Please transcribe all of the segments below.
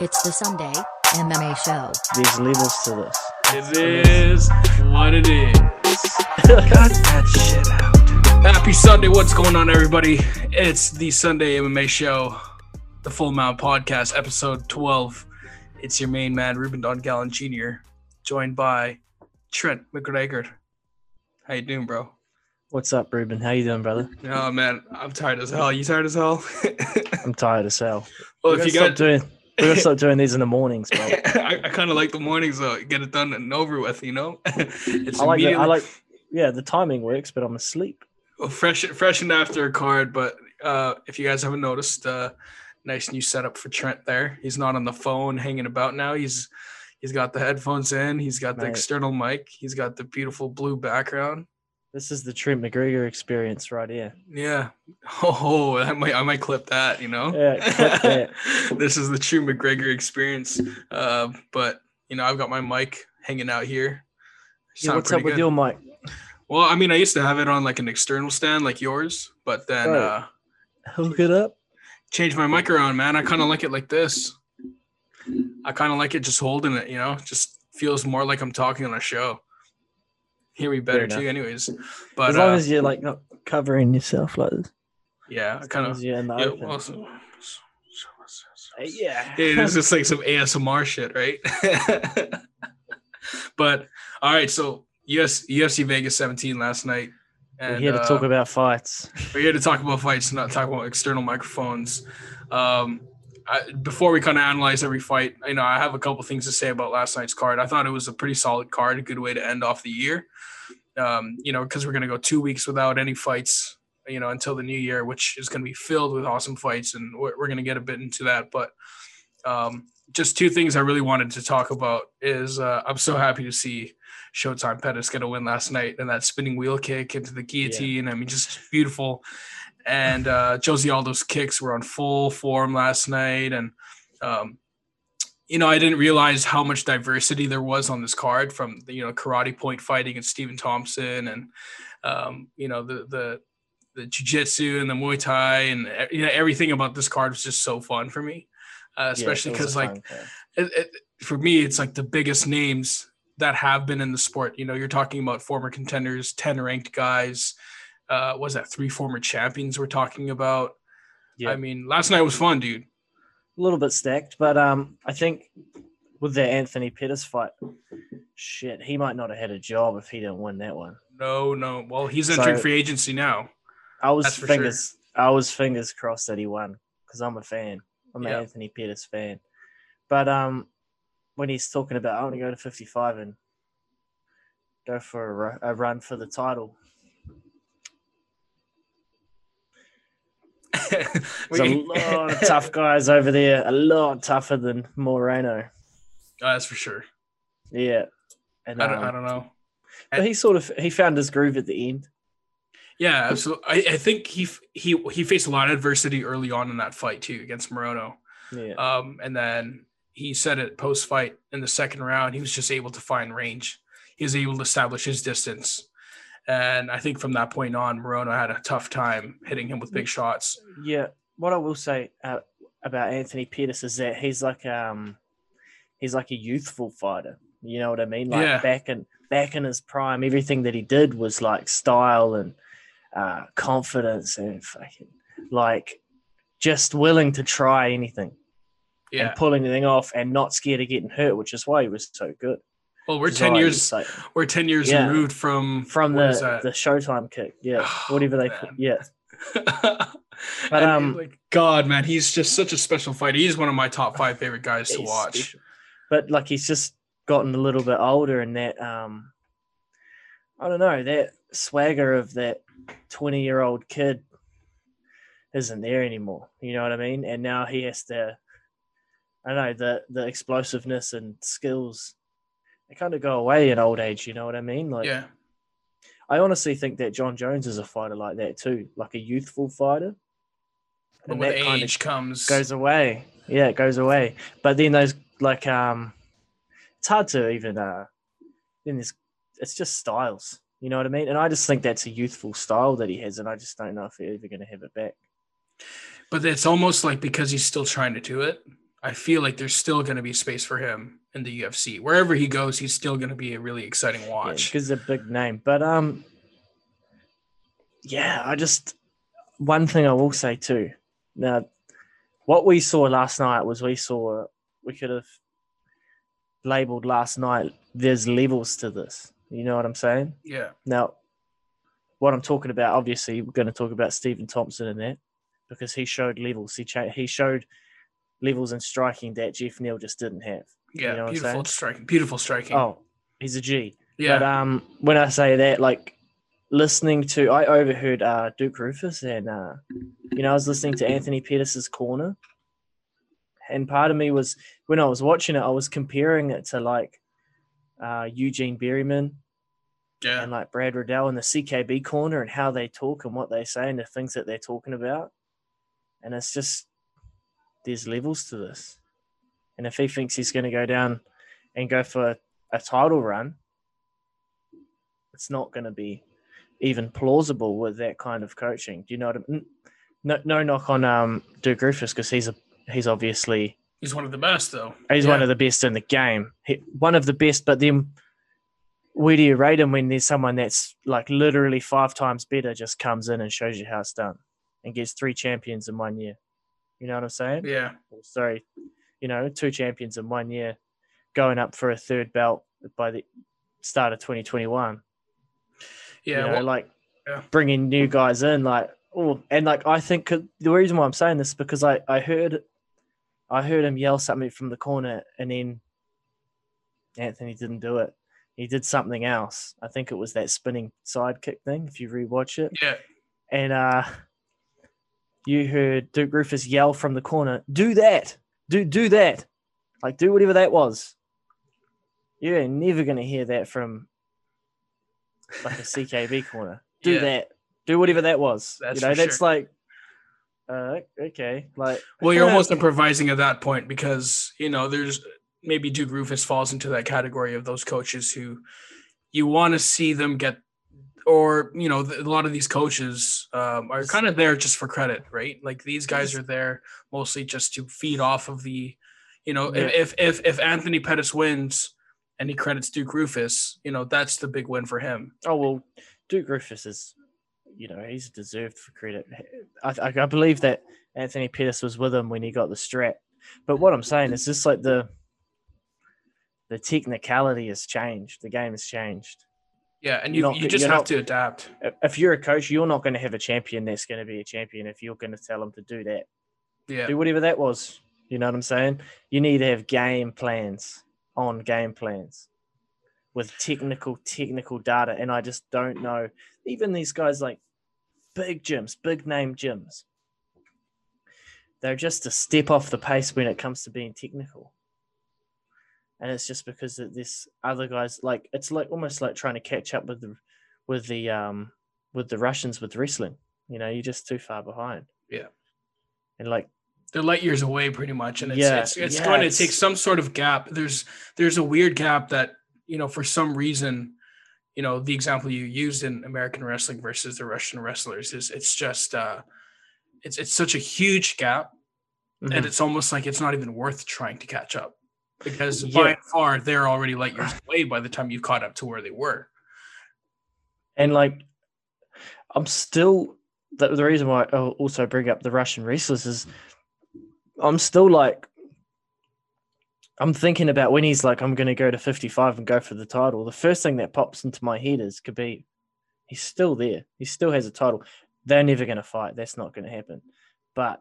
It's the Sunday MMA show. There's levels to this. It is what it is. Cut that shit out. Happy Sunday. What's going on, everybody? It's the Sunday MMA show, the Full Mount Podcast, episode 12. It's your main man, Reuben Dongalen Jr., joined by Trent McGregor. How you doing, bro? What's up, Reuben? How you doing, brother? Oh, man, I'm tired as hell. You tired as hell? I'm tired as hell. well, we if you gotta got... stop doing, we gotta stop doing these in the mornings, bro. I, I kind of like the mornings, though. Get it done and over with, you know? it's I like, the, I like, yeah, the timing works, but I'm asleep. well, fresh freshened after a card, but uh, if you guys haven't noticed, uh, nice new setup for Trent there. He's not on the phone hanging about now. He's he's got the headphones in. He's got the Right. external mic. He's got the beautiful blue background. This is the Trent McGregor experience right here. Yeah. Oh, I might I might clip that. You know. Yeah, clip that. this is the true McGregor experience. Uh, but you know, I've got my mic hanging out here. Yeah, what's up with your mic? Well, I mean, I used to have it on like an external stand like yours, but then Right. uh Hook it up. change my mic around, man. I kind of like it like this. I kind of like it just holding it, you know, just feels more like I'm talking on a show. Hear me better too, anyways. But as long uh, as you're like not covering yourself like this. yeah, I As kind of as you're in the yeah. open. Well, so, Uh, yeah. it is just like some ASMR shit, right? but all right, so US UFC Vegas 17 last night. We're here to talk uh, about fights. We're here to talk about fights, not talk about external microphones. Um, I, before we kind of analyze every fight, you know, I have a couple things to say about last night's card. I thought it was a pretty solid card, a good way to end off the year. Um, you know, because we're going to go two weeks without any fights, you know, until the new year, which is going to be filled with awesome fights, and we're, we're going to get a bit into that. But um, just two things I really wanted to talk about is uh, I'm so happy to see Showtime Pettis get a win last night and that spinning wheel kick into the guillotine. I mean, just beautiful. And uh, Jose Aldo's kicks were on full form last night. And, um, you know, I didn't realize how much diversity there was on this card from, the, you know, karate point fighting and Stephen Thompson and, um, you know, the, the, the jiu-jitsu and the Muay Thai and you know everything about this card was just so fun for me, uh, especially Yeah, because a like it, it, for me, it's like the biggest names that have been in the sport. You know, you're talking about former contenders, 10 ranked guys. Uh, was that three former champions we're talking about? Yeah. I mean, last night was fun, dude. A little bit stacked, but um, I think with the Anthony Pettis fight, shit, he might not have had a job if he didn't win that one. No, no. Well, he's entering So- free agency now. I was for sure. fingers, I was fingers crossed that he won because I'm a fan. I'm Yeah. an Anthony Pettis fan, but um, when he's talking about I want to go to 55 and go for a, a run for the title, there's a lot of tough guys over there, a lot tougher than Morono. Oh, That's for sure. Yeah, and I don't, um, I don't know. But he sort of he found his groove at the end. Yeah, absolutely. I, I think he he he faced a lot of adversity early on in that fight too against Morono. Yeah, Um, and then he said it post fight in the second round, he was just able to find range. He was able to establish his distance. And I think from that point on, Morono had a tough time hitting him with big shots. yeah. What I will say uh, about Anthony Pettis is that he's like um he's like a youthful fighter. You know what I mean? Like Yeah. back in back in his prime, everything that he did was like style and uh, confidence and fucking like just willing to try anything Yeah. and pull anything off and not scared of getting hurt, which is why he was so good. Well, we're 10 years so- we're 10 years Yeah. removed from from the the Showtime kick, yeah, Oh, whatever they, man. yeah. but But, um, like God, man, he's just such a special fighter. He's one of my top five favorite guys to watch. special. But like he's just gotten a little bit older, and that um, I don't know that swagger of that twenty year old kid isn't there anymore. You know what I mean? And now he has to, I don't know the the explosiveness and skills. They kind of go away in old age. You know what I mean? Like Yeah. I honestly think that Jon Jones is a fighter like that too, like a youthful fighter. But And with that age comes goes away. Yeah, it goes away. But then those like um it's hard to even uh then there's it's just styles. You know what I mean? And I just think that's a youthful style that he has, and I just don't know if he's ever gonna have it back. but it's almost like because he's still trying to do it. I feel like there's still going to be space for him in the UFC. Wherever he goes, he's still going to be a really exciting watch. because he's a big name. But um, yeah, I just one thing I will say too. Now, what we saw last night was we saw we could have labeled last night. There's levels to this. You know what I'm saying? Yeah. Now, what I'm talking about, obviously, we're going to talk about Stephen Thompson in that because he showed levels. He cha- he showed levels in striking that Geoff Neal just didn't have. Yeah. know what I'm beautiful striking. Beautiful striking. Oh, he's a G. yeah. But um, when I say that, like listening to, I overheard uh, Duke Roufus, and uh, you know, I was listening to Anthony Pettis' corner, and part of me was when I was watching it, I was comparing it to like uh, Eugene Bareman yeah. and like Brad Riddell in the CKB corner and how they talk and what they say and the things that they're talking about, and it's just there's levels to this, and if he thinks he's going to go down and go for a title run, it's not going to be even plausible with that kind of coaching. Do you know what I mean? No, no knock on um, Duke Roufus because he's a he's obviously He's one of the best, though. he's Yeah. one of the best in the game. He, one of the best, but then where do you rate him when there's someone that's like literally five times better just comes in and shows you how it's done and gets three champions in one year? You know what I'm saying? Yeah. Sorry, you know, two champions in one year, going up for a third belt by the start of 2021 Yeah. you know, well, like yeah. bringing new guys in, like oh, and like I think the reason why I'm saying this is because I I heard I heard him yell something from the corner, and then Anthony didn't do it. He did something else. I think it was that spinning sidekick thing. If you rewatch it, yeah. and uh, you heard Duke Roufus yell from the corner, "Do that! Do do that! Like do whatever that was." You're never gonna hear that from like a CKB corner. Do Yeah. that. Do whatever that was. That's you know, that's sure. like, uh, okay, like. Well, you're almost improvising at that point because you know there's maybe Duke Roufus falls into that category of those coaches who you want to see them get, or you know, a lot of these coaches um, are kind of there just for credit, right? Like these guys are there mostly just to feed off of the, you know, Yeah. if if if Anthony Pettis wins and he credits Duke Roufus, you know, that's the big win for him. Oh well, Duke Roufus is, you know, he's deserved for credit. I, I, I believe that Anthony Pettis was with him when he got the strap. But what I'm saying is just like the the technicality has changed. The game has changed. Yeah, and you not- you just have not- to adapt. If- If you're a coach, you're not going to have a champion that's going to be a champion if you're going to tell them to do that. Yeah, Do whatever that was. You know what I'm saying? You need to have game plans on game plans with technical, technical data. And I just don't know. Even these guys like big gyms, big name gyms, they're just a step off the pace when it comes to being technical. And it's just because that this other guys like it's like almost like trying to catch up with the with the um with the Russians with wrestling. You know, you're just too far behind. Yeah. And like they're light years away pretty much and it's Yeah, it's, it's yeah, going to take some sort of gap there's there's a weird gap that you know for some reason you know the example you used in american wrestling versus the russian wrestlers is it's just uh it's it's such a huge gap mhm. and it's almost like it's not even worth trying to catch up because Yeah. by far they're already light years away by the time you've caught up to where they were And like, I'm still the, the reason why I also bring up the Russian wrestlers is I'm still like, I'm thinking about when he's like, I'm going to go to 55 and go for the title. The first thing that pops into my head is Khabib. He's still there. He still has a title. They're never going to fight. That's not going to happen. But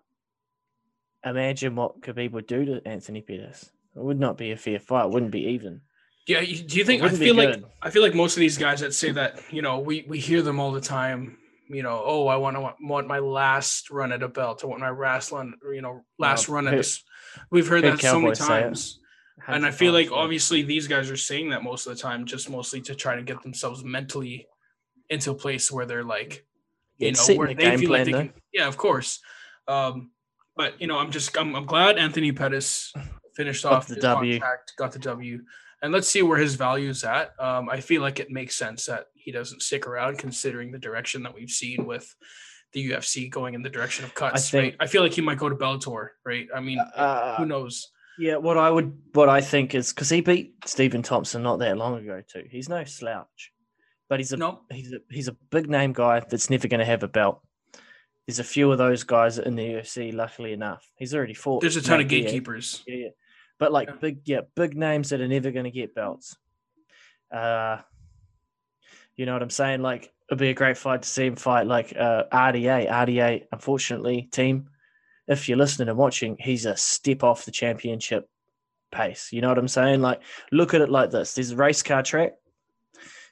imagine what Khabib would do to Anthony Pettis. It would not be a fair fight. It wouldn't be even. yeah do you think i feel like. I feel like most of these guys that say that, you know, we we hear them all the time. You know, oh, I want to want, want my last run at a belt. I want my last run, you know, last Well, run at heard- this. We've heard that so many Cowboys say it. times, and I feel like obviously these guys are saying that most of the time, just mostly to try to get themselves mentally into a place where they're like, Yeah, you know, where the they feel like they can. Yeah, of course. Um, but you know, I'm just I'm, I'm glad Anthony Pettis finished Got off the W. contract, got the W, and let's see where his value is at. Um, I feel like it makes sense that he doesn't stick around, considering the direction that we've seen with the UFC going in the direction of cuts. I think- right? I feel like he might go to Bellator, right? I mean, Uh, who knows? Yeah, what I would, what I think is because he beat Stephen Thompson not that long ago too. He's no slouch, but he's a No, he's a he's a big name guy that's never going to have a belt. There's a few of those guys in the UFC. Luckily enough, he's already fought. there's a ton of gatekeepers. Yeah, yeah. But like Yeah. big, yeah, big names that are never going to get belts. Uh, you know what I'm saying? Like it'd be a great fight to see him fight like uh, RDA. RDA, unfortunately, team. If you're listening and watching, he's a step off the championship pace. You know what I'm saying? Like look at it like this: there's a race car track,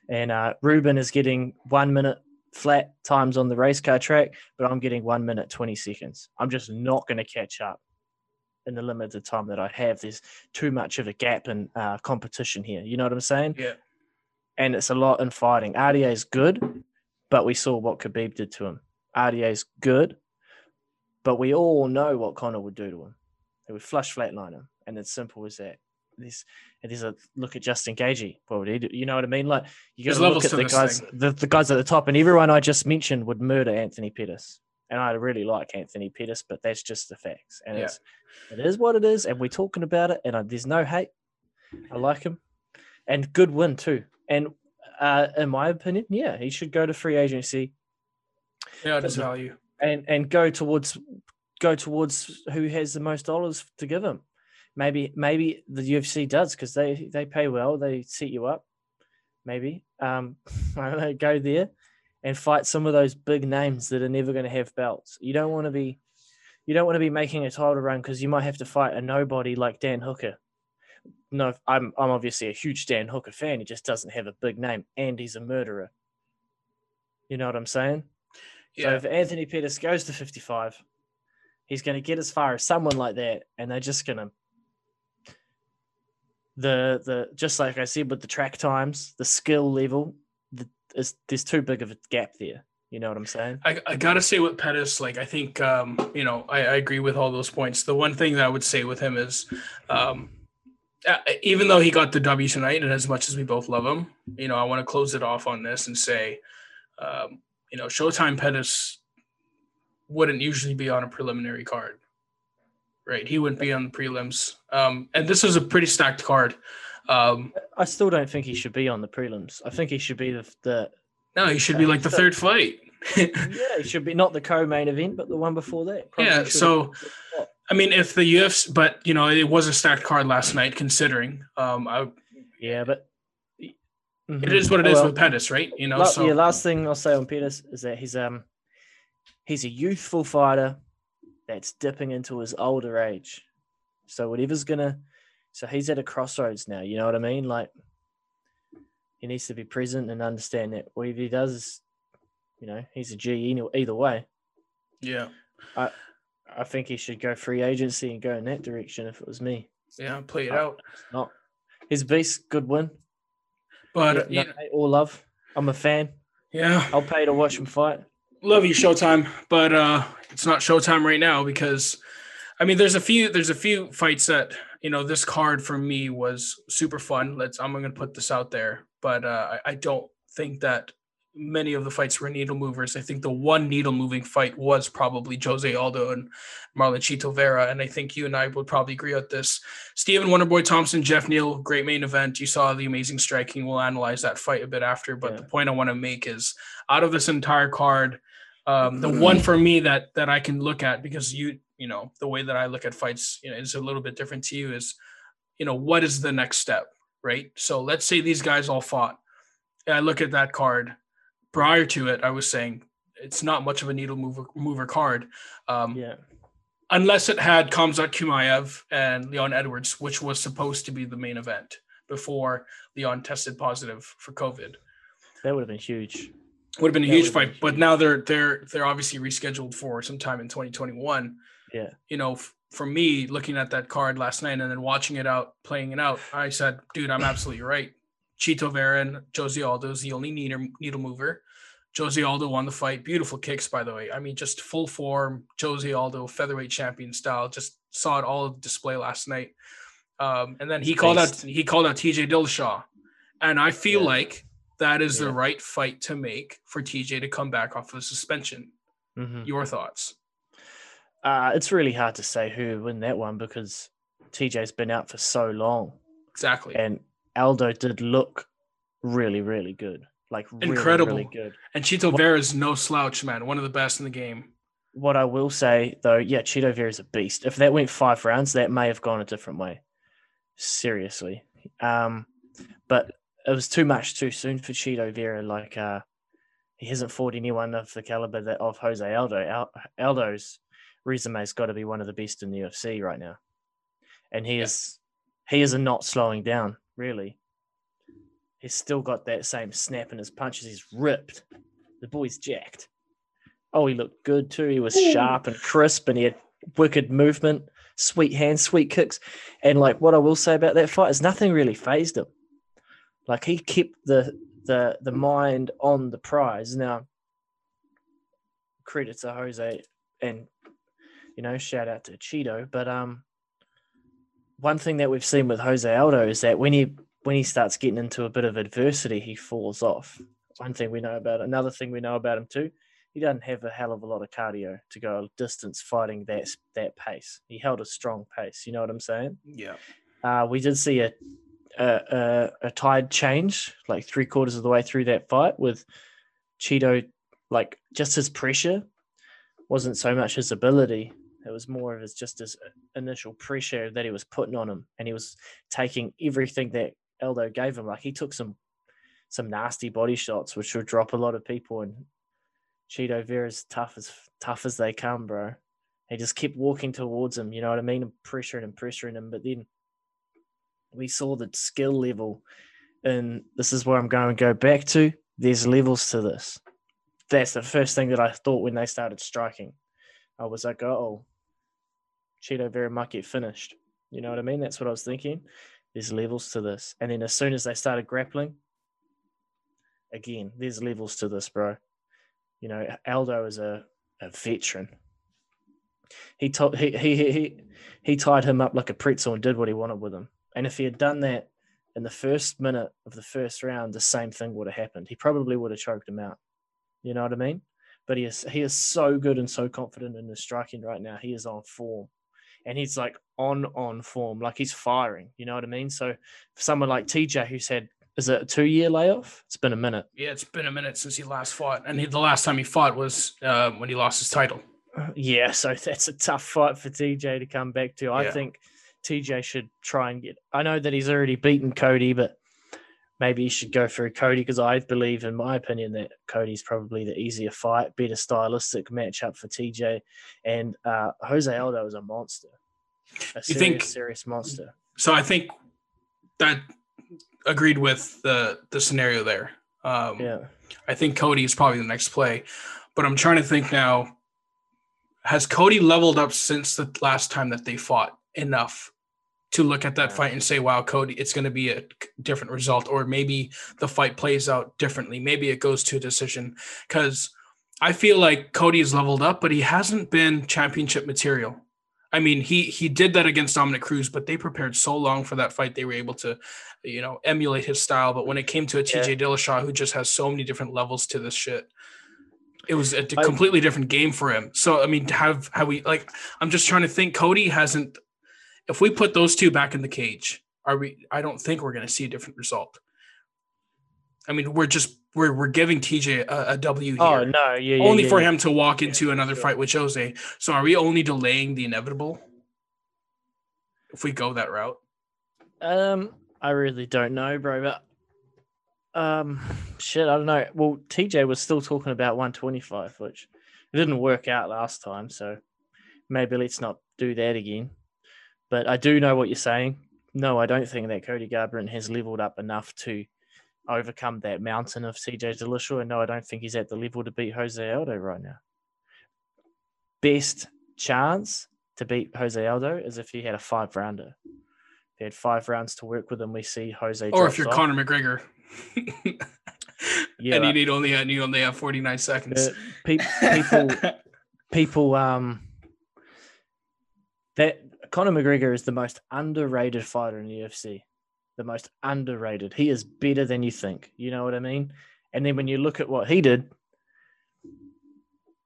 and uh, Reuben is getting one minute flat times on the race car track, but I'm getting one minute twenty seconds. I'm just not going to catch up in the limited time that I have. There's too much of a gap in uh, competition here. You know what I'm saying? Yeah. And it's a lot in fighting. RDA is good, but we saw what Khabib did to him. RDA is good, but we all know what Conor would do to him. He would flush flatline him, and it's simple as that. There's, and there's a look at Justin Gaethje. What would he do? You know what I mean? Like you got to look at the guys, the, the guys at the top, and everyone I just mentioned would murder Anthony Pettis. And I really like Anthony Pettis, but that's just the facts. And Yeah. it's it is what it is, and we're talking about it, and I, there's no hate. I like him, and good win too. And uh, in my opinion, yeah, he should go to free agency Yeah, it is Doesn't- value. and and go towards go towards who has the most dollars to give him. Maybe maybe the UFC does because they they pay well. They set you up. Maybe um, I don't know. Go there and fight some of those big names that are never going to have belts. You don't want to be you don't want to be making a title run because you might have to fight a nobody like Dan Hooker. No, I'm I'm obviously a huge Dan Hooker fan. He just doesn't have a big name, and he's a murderer. You know what I'm saying? Yeah. So if Anthony Pettis goes to 55, he's going to get as far as someone like that, and they're just going to the the just like I said with the track times, the skill level, is there's too big of a gap there. You know what I'm saying? I, I gotta say with Pettis, like I think um, you know, I, I agree with all those points. The one thing that I would say with him is um uh, even though he got the W tonight, and as much as we both love him, you know, I want to close it off on this and say, um, you know, Showtime Pettis wouldn't usually be on a preliminary card, right? He wouldn't be on the prelims, um, and this is a pretty stacked card. Um, I still don't think he should be on the prelims. I think he should be the the no, he should be like the third fight. yeah, he should be not the co-main event, but the one before that. Probably Yeah, so- I mean, if the UFC, but you know, it was a stacked card last night. Considering, um, I, yeah, but it Mhm. is what it Oh, well. with Pettis, right? You know, La- so yeah, last thing I'll say on Pettis is that he's um he's a youthful fighter that's dipping into his older age. So whatever's gonna so he's at a crossroads now, you know what I mean? Like he needs to be present and understand that whatever he does is you know, he's a G any- either way. yeah, I I think he should go free agency and go in that direction if it was me. yeah, play it Uh, out. Not his beast, good win. But Yeah, yeah, no or love. I'm a fan. yeah, I'll pay to watch him fight. Love you, Showtime. But uh, it's not Showtime right now because, I mean, there's a few, there's a few fights that you know this card for me was super fun. Let's, I'm gonna put this out there, but uh, I, I don't think that many of the fights were needle movers. I think the one needle moving fight was probably Jose Aldo and Marlon Chito Vera. And I think you and I would probably agree on this. Stephen Wonderboy Thompson, Geoff Neal, great main event. You saw the amazing striking. We'll analyze that fight a bit after. But Yeah. the point I want to make is out of this entire card, um, the one for me that that I can look at because you, you know, the way that I look at fights, you know, is a little bit different to you is, you know, what is the next step? Right. So let's say these guys all fought. And I look at that card prior to it, I was saying it's not much of a needle mover mover card, um, Yeah. unless it had Khamzat Chimaev and Leon Edwards, which was supposed to be the main event before Leon tested positive for COVID. That would have been huge. Would have been a That huge fight, but now they're they're they're obviously rescheduled for sometime in 2021. Yeah. You know, f- for me, looking at that card last night and then watching it out, playing it out, I said, dude, I'm absolutely right. Chito Vera and Jose Aldo is the only needle, needle mover. Jose Aldo won the fight. Beautiful kicks, by the way. I mean, just full form. Jose Aldo, featherweight champion style. Just saw it all display last night. Um, and then he He's called out he called out TJ Dillashaw, and I feel Yeah. like that is Yeah. the right fight to make for TJ to come back off of suspension. Mhm. Your thoughts? Uh, it's really hard to say who would win that one because TJ's been out for so long, Exactly. and Aldo did look really, really good, like really, Incredible. really good. And Chito Vera's no slouch, man. One of the best in the game. What I will say though, yeah, Chito Vera's a beast. If that went five rounds, that may have gone a different way. Seriously, um, but it was too much too soon for Chito Vera. Like, uh, he hasn't fought anyone of the caliber that of Jose Aldo. Al- Aldo's resume's got to be one of the best in the UFC right now, and he Yeah. is he is not slowing down. Really, he's still got that same snap in his punches. He's ripped. The boy's jacked. Oh, he looked good too. He was sharp and crisp, and he had wicked movement, sweet hands, sweet kicks. And like what I will say about that fight is nothing really phased him. Like he kept the the the mind on the prize. Now, credit to Jose, and you know, shout out to Chito. But um, one thing that we've seen with Jose Aldo is that when he when he starts getting into a bit of adversity, he falls off. One thing we know about another thing we know about him too, he doesn't have a hell of a lot of cardio to go a distance fighting that that pace. He held a strong pace. You know what I'm saying? Yeah. Uh, we did see a, a a tide change like three quarters of the way through that fight with Chito, like just his pressure wasn't so much his ability. It was more of his just his initial pressure that he was putting on him, and he was taking everything that Aldo gave him. Like he took some some nasty body shots, which would drop a lot of people. And Chito Vera's tough as tough as they come, bro. He just kept walking towards him. You know what I mean? And pressuring and pressuring him, but then we saw the skill level, and this is where I'm going to go back to. There's levels to this. That's the first thing that I thought when they started striking. I was like, oh, Chito might get finished. You know what I mean? That's what I was thinking. There's levels to this. And then as soon as they started grappling, again, there's levels to this, bro. You know, Aldo is a, a veteran. He, he, he, he, he, he tied him up like a pretzel and did what he wanted with him. And if he had done that in the first minute of the first round, the same thing would have happened. He probably would have choked him out. You know what I mean? But he is he is so good and so confident in his striking right now. He is on form. And he's like on on form, like he's firing. You know what I mean? So for someone like TJ who's had is it a two year layoff? It's been a minute. Yeah, it's been a minute since he last fought, and he, the last time he fought was uh, when he lost his title. Yeah, so that's a tough fight for TJ to come back to. I Yeah. think TJ should try and get. I know that he's already beaten Cody, but maybe he should go through Cody because I believe, in my opinion, that Cody's probably the easier fight, better stylistic matchup for TJ. And uh, Jose Aldo is a monster, a serious, think- serious monster. So I think that agreed with the the scenario there. Um, Yeah, I think Cody is probably the next play, but I'm trying to think now. Has Cody leveled up since the last time that they fought enough to look at that fight and say, "Wow, Cody, it's going to be a different result," or maybe the fight plays out differently. Maybe it goes to a decision because I feel like Cody has leveled up, but he hasn't been championship material. I mean, he he did that against Dominic Cruz, but they prepared so long for that fight, they were able to, you know, emulate his style. But when it came to a Yeah. TJ Dillashaw, who just has so many different levels to this shit, it was a completely different game for him. So I mean, have have we like? I'm just trying to think. Cody hasn't. If we put those two back in the cage, are we? I don't think we're going to see a different result. I mean, we're just we're we're giving TJ a, a W here Oh no, yeah, yeah only yeah, for yeah. him to walk Yeah, into another sure. fight with Jose. So are we only delaying the inevitable if we go that route? Um, I really don't know, bro. But um, shit, I don't know. Well, TJ was still talking about 125, which it didn't work out last time. So maybe let's not do that again. But I do know what you're saying. No, I don't think that Cody Garbrandt has leveled up enough to overcome that mountain of TJ Dillashaw. And no, I don't think he's at the level to beat Jose Aldo right now. Best chance to beat Jose Aldo is if he had a five rounder. If he had five rounds to work with, and we see Jose. Or if you're off. Conor McGregor. Yeah, and you need only and you only have 49 seconds. Uh, pe- people, people, um, that Conor McGregor is the most underrated fighter in the UFC. The most underrated. He is better than you think. You know what I mean? And then when you look at what he did,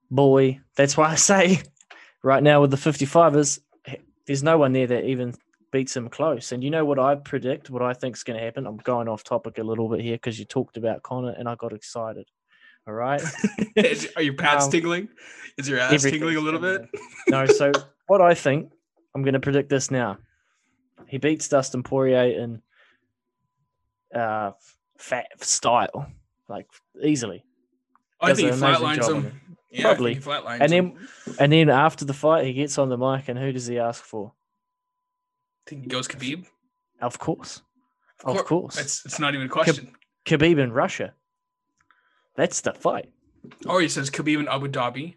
boy. That's why I say right now with the 55ers, there's no one there that even beats him close. And you know what I predict, what I think is going to happen? I'm going off topic a little bit here because you talked about Conor and I got excited. All right. Are your pads Um, tingling? Is your ass tingling a little bit? no, so what I think, I'm going to predict this now. He beats Dustin Poirier in uh, fat style, like easily. I Does think he flatlines him. Yeah, Probably. I think he flatlines And him. then, and then after the fight, he gets on the mic, and who does he ask for? I think he goes Khabib. Of course, of cour- course, It's it's not even a question. Khabib in Russia. That's the fight. Or he says Khabib in Abu Dhabi,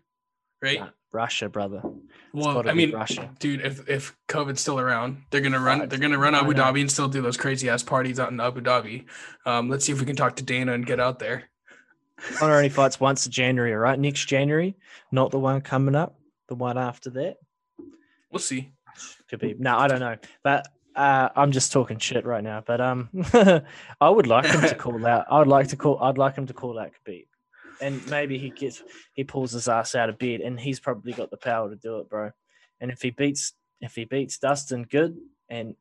right? Nah, Russia, brother. It's well, I mean, Russia. dude, if if COVID's still around, they're gonna run. Right. They're gonna run Abu. Dhabi and still do those crazy ass parties out in Abu Dhabi. Um, let's see if we can talk to Dana and get out there. Conor only fights once in January, all right? Next January, not the one coming up, the one after that. We'll see. Could be. No, I don't know. But uh, I'm just talking shit right now. But um, I would like him to call out. I would like to call. I'd like him to call out Khabib, and maybe he gets he pulls his ass out of bed, and he's probably got the power to do it, bro. And if he beats if he beats Dustin, good, and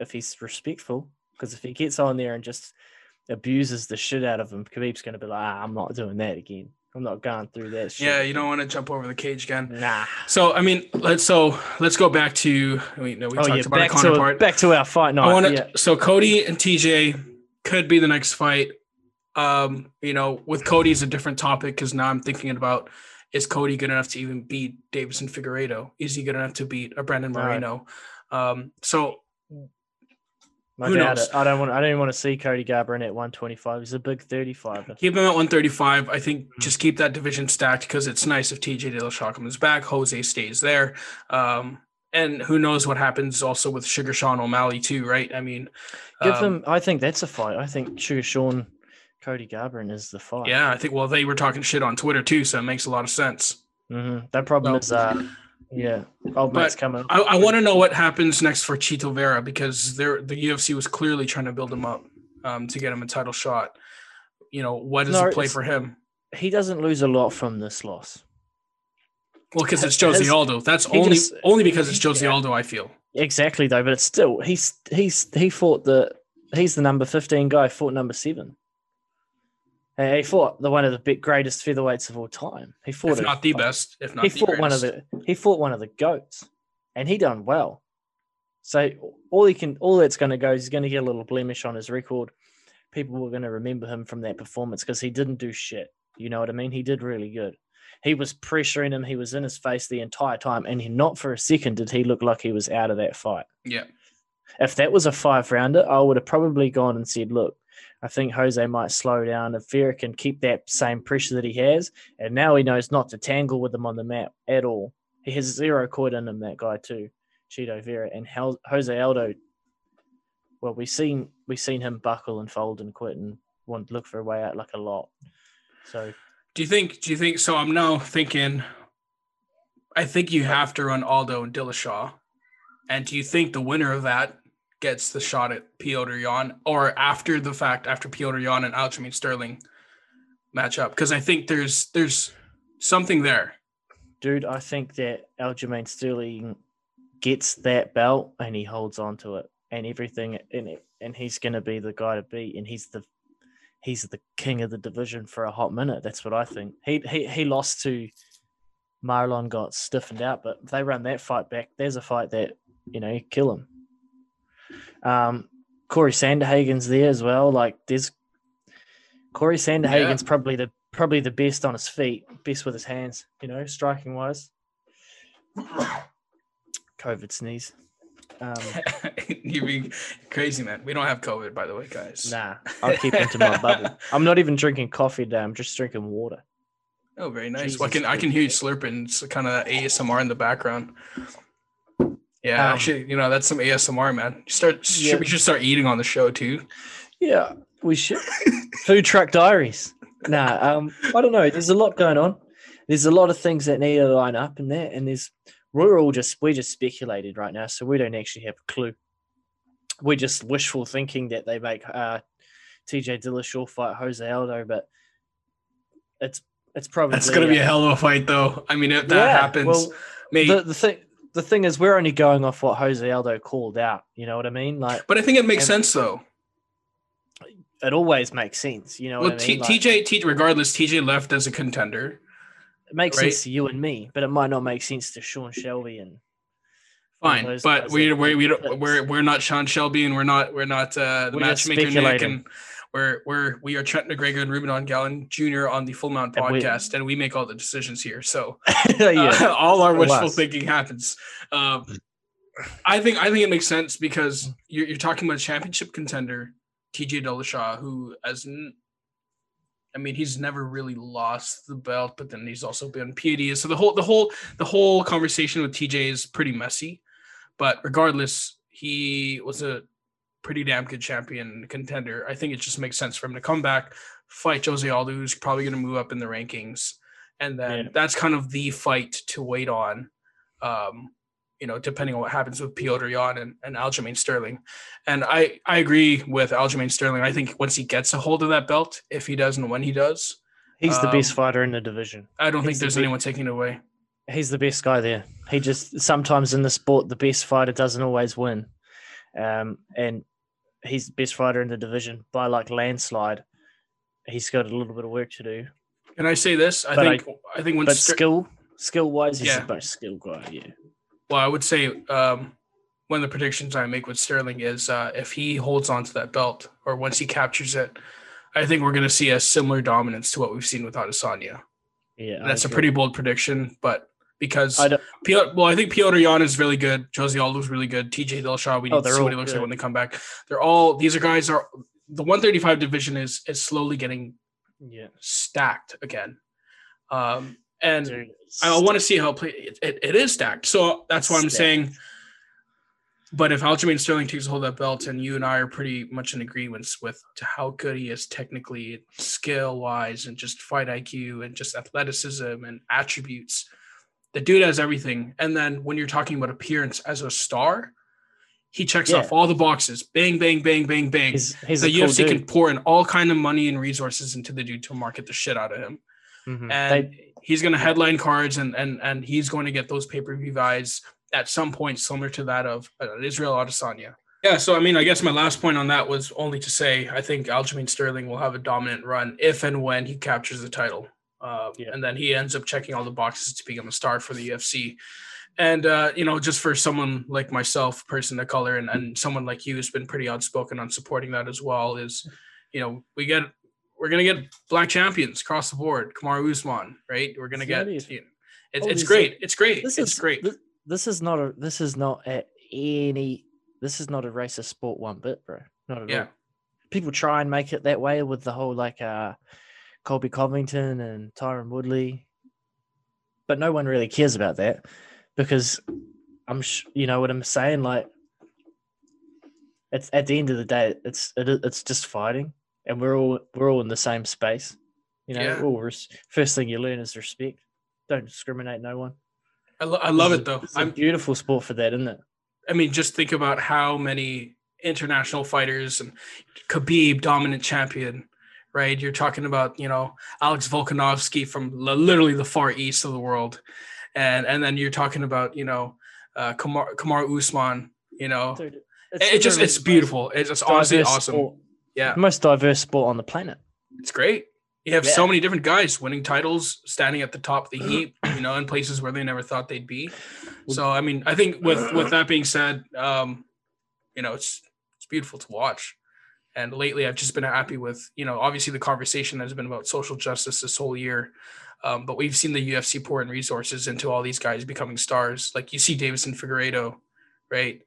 if he's respectful, because if he gets on there and just abuses the shit out of him, Khabib's gonna be like, ah, I'm not doing that again. I'm not going through that shit. Yeah, you don't want to jump over the cage again. Nah. So I mean, let's so let's go back to we no we Oh talked yeah, about back our Conor to part. back to our fight night. I want to. yeah. So Cody and TJ could be the next fight. Um, you know, with Cody is a different topic because now I'm thinking about is Cody good enough to even beat Deiveson Figueiredo? Is he good enough to beat a Brandon Right. Moreno? Um, so I Who doubt knows? it. I don't want. I don't even want to see Cody Garbrandt at 125. He's a big 35. keep him at 135. I think Mm-hmm. just keep that division stacked because it's nice if TJ Dillashaw comes back, Jose stays there. Um, and who knows what happens also with Sugar Sean O'Malley too, right? I mean, Give um, him. I think that's a fight. I think Sugar Sean, Cody Garbrandt is the fight. Yeah, I think well they were talking shit on Twitter too, so it makes a lot of sense. hmm That problem is, uh, yeah, old But mate's coming. I, I want to know what happens next for Chito Vera because they're, the UFC was clearly trying to build him up um, to get him a title shot. You know, what is No, the play for him? He doesn't lose a lot from this loss. Well, because it's Jose Aldo. That's only just- only because it's Jose yeah. Aldo. I feel. Exactly though, but it's still he's he's he fought the he's the number 15 guy. Fought number seven. And he fought the one of the big, greatest featherweights of all time. He fought If a- not the best, if not he fought one of the he fought one of the goats, and he done well. So all he can all that's going to go is he's going to get a little blemish on his record. People were going to remember him from that performance because he didn't do shit. You know what I mean? He did really good. He was pressuring him. He was in his face the entire time, and he, not for a second did he look like he was out of that fight. Yeah, If that was a five rounder, I would have probably gone and said, "Look, I think Jose might slow down if Vera can keep that same pressure that he has, and now he knows not to tangle with him on the map at all. He has zero quid in him, that guy too, Chito Vera and Jose Aldo. Well, we've seen we've seen him buckle and fold and quit and want to look for a way out like a lot. So Do you think? Do you think? So I'm now thinking. I think you have to run Aldo and Dillashaw, and do you think the winner of that gets the shot at Petr Yan, or after the fact, after Petr Yan and Aljamain Sterling match up? Because I think there's there's something there. dude, I think that Aljamain Sterling gets that belt and he holds on to it and everything in it, and he's to be the guy to beat, and he's the he's the king of the division for a hot minute. That's what I think. He he he lost to Marlon, got stiffened out, but if they run that fight back, there's a fight that you know kill him. Um, Cory Sandhagen's there as well. Like there's Cory Sandhagen's probably the probably the best on his feet, best with his hands, you know, striking wise. COVID sneeze. Um, You're being crazy, man. We don't have COVID, by the way, guys. nah, I'll keep into my bubble. I'm not even drinking coffee today. I'm just drinking water. Oh, very nice. Well, I can I can hear you slurping. It's kind of ASMR in the background. Yeah, Um, actually, you know that's some ASMR, man. Start. Yeah. Should, we should start eating on the show too. Yeah, we should. Food truck diaries. Nah, um, I don't know. There's a lot going on. There's a lot of things that need to line up in there, and there's we're all just we're just speculated right now, so we don't actually have a clue. We're just wishful thinking that they make uh, TJ Dillashaw fight Jose Aldo, but it's It's probably That's gonna be a uh, hell of a fight, though. I mean, if that yeah, happens, Well, mate. the, the thing the thing is, we're only going off what Jose Aldo called out. You know what I mean? Like but I think it makes and- sense though. it always makes sense. You know Well, what I mean? T- Like, TJ, T- regardless, TJ left as a contender. it makes right? sense to you and me, but it might not make sense to Sean Shelby and Fine, those but we we we don't, we're we're not Sean Shelby and we're not we're not uh, the We're matchmaker Nick and we're we're we are Trent McGregor and Reuben Dongalen Jr. on the Full Mount And we- podcast and we make all the decisions here. So yeah. uh, all our wishful us. thinking happens. Um, I think I think it makes sense because you're, you're talking about a championship contender, TJ Dillashaw, who as n- I mean, he's never really lost the belt, but then he's also been PAD. So the whole the whole the whole conversation with TJ is pretty messy. But regardless, he was a pretty damn good champion contender. I think it just makes sense for him to come back, fight Jose Aldo, who's probably going to move up in the rankings, and then Yeah. that's kind of the fight to wait on. Um, you know, depending on what happens with Petr Yan and, and Aljamain Sterling. And I, I agree with Aljamain Sterling. I think once he gets a hold of that belt, if he does and when he does, He's the best Um, fighter in the division. I don't think He's the there's big- anyone taking it away. He's the best guy there. He just sometimes in the sport, the best fighter doesn't always win, um, and he's the best fighter in the division by like landslide. He's got a little bit of work to do, Can I say this? I But think I, think when but skill, skill wise, he's Yeah. the most skill guy. Yeah, well, I would say um, one of the predictions I make with Sterling is uh, if he holds on to that belt or once he captures it, I think we're going to see a similar dominance to what we've seen with Adesanya. yeah. I That's a pretty bold prediction, but because I Petr, well, I think Petr Yan is really good. Jose Aldo's really good. TJ Dillashaw, we Oh, need to see what he looks like when they come back. They're all these are guys are the 135 division is is slowly getting yeah. stacked again. Um, and Dude, I want to see how it play. It, it, it is stacked, so that's why I'm Stacked. saying. But if Aljamain Sterling takes a hold of that belt, and you and I are pretty much in agreement with to how good he is technically, skill wise, and just fight IQ, and just athleticism and attributes, the dude has everything. And then when you're talking about appearance as a star, he checks Yeah. off all the boxes. Bang, bang, bang, bang, bang. He's, he's the a cool UFC dude. can pour in all kind of money and resources into the dude to market the shit out of him Mhm. and They- he's going to headline cards and and and he's going to get those pay-per-view buys at some point similar to that of uh, Israel Adesanya. Yeah, so I mean, I guess my last point on that was only to say I think Aljamain Sterling will have a dominant run if and when he captures the title, uh, Yeah. and then he ends up checking all the boxes to become a star for the UFC. And uh, you know, just for someone like myself, person of color, and, and someone like you who's been pretty outspoken on supporting that as well, is you know, we get we're gonna get black champions across the board. Kamaru Usman, right? We're gonna get. it is. You know, it's it's great. It's great. this it's is great. This, this is not a. This is not a, any. This is not a racist sport one bit, bro. Not at all. Yeah. all. People try and make it that way with the whole like uh, Colby Covington and Tyron Woodley, but no one really cares about that because I'm. Sh- you know what I'm saying? Like, it's at the end of the day, it's it, it's just fighting, and we're all we're all in the same space. You know, Yeah. all res- first thing you learn is respect. Don't discriminate no one. I, lo- I love This it though. a I'm. beautiful sport for that, isn't it? I mean, just think about how many international fighters and Khabib, dominant champion, right? You're talking about, you know, Alex Volkanovski from li- literally the far east of the world, and and then you're talking about, you know, uh, Kamar Kamar Usman. You know, Dude, it, it just it's beautiful. It's just honestly awesome. sport- Yeah, most diverse sport on the planet. it's great. You have so many different guys winning titles, standing at the top of the heap, you know, in places where they never thought they'd be. So, I mean, I think with with that being said, um, you know, it's it's beautiful to watch. And lately, I've just been happy with, you know, obviously the conversation that has been about social justice this whole year. Um, but we've seen the UFC pour in resources into all these guys becoming stars. Like you see Deiveson Figueiredo, right?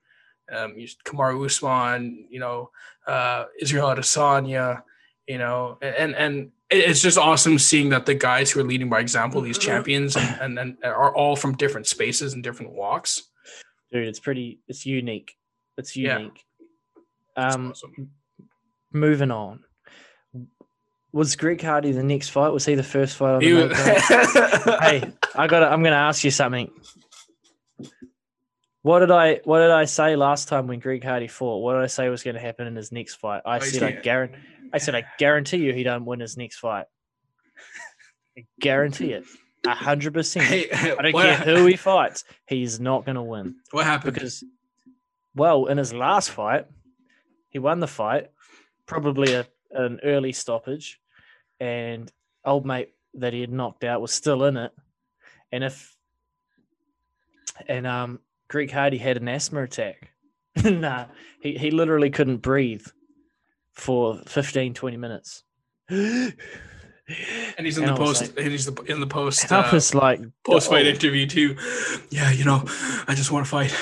Um, you, Kamaru Usman, you know, uh, Israel Adesanya, you know, and and it's just awesome seeing that the guys who are leading by example, these champions, and, and, and are all from different spaces and different walks. Dude, it's pretty it's unique. It's unique. It's Um awesome. Moving on. Was Greg Hardy the next fight? Was he the first fight on the was- hey, I got. I'm going to ask you something. What did I What did I say last time when Greg Hardy fought? What did I say was going to happen in his next fight? I Oh, said I guarantee. I said I guarantee you he don't win his next fight. I Guarantee it. A hundred percent. Hey, I don't care who he fights, he's not going to win what happened? because, well, in his last fight, he won the fight, probably a, an early stoppage, and old mate that he had knocked out was still in it, and if and um Greg Hardy had an asthma attack. nah, he, he literally couldn't breathe for 15, 20 minutes. and he's in and the post. and he's the, in the post. I Uh, like, post fight "Oh." interview too. Yeah, you know, I just want to fight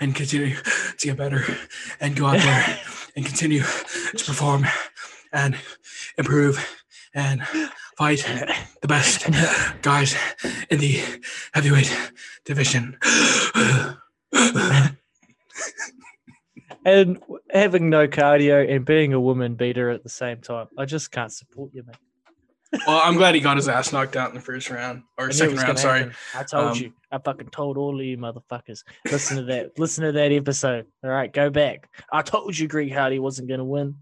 and continue to get better and go out there and continue to perform and improve and fight the best guys in the heavyweight division. and having no cardio and being a woman beater at the same time. I just can't support you, mate. Well, I'm glad he got his ass knocked out in the first round or second round. Sorry. happen. I told Um, you. I fucking told all of you motherfuckers. Listen to that. Listen to that episode. All right, go back. I told you Greg Hardy wasn't going to win,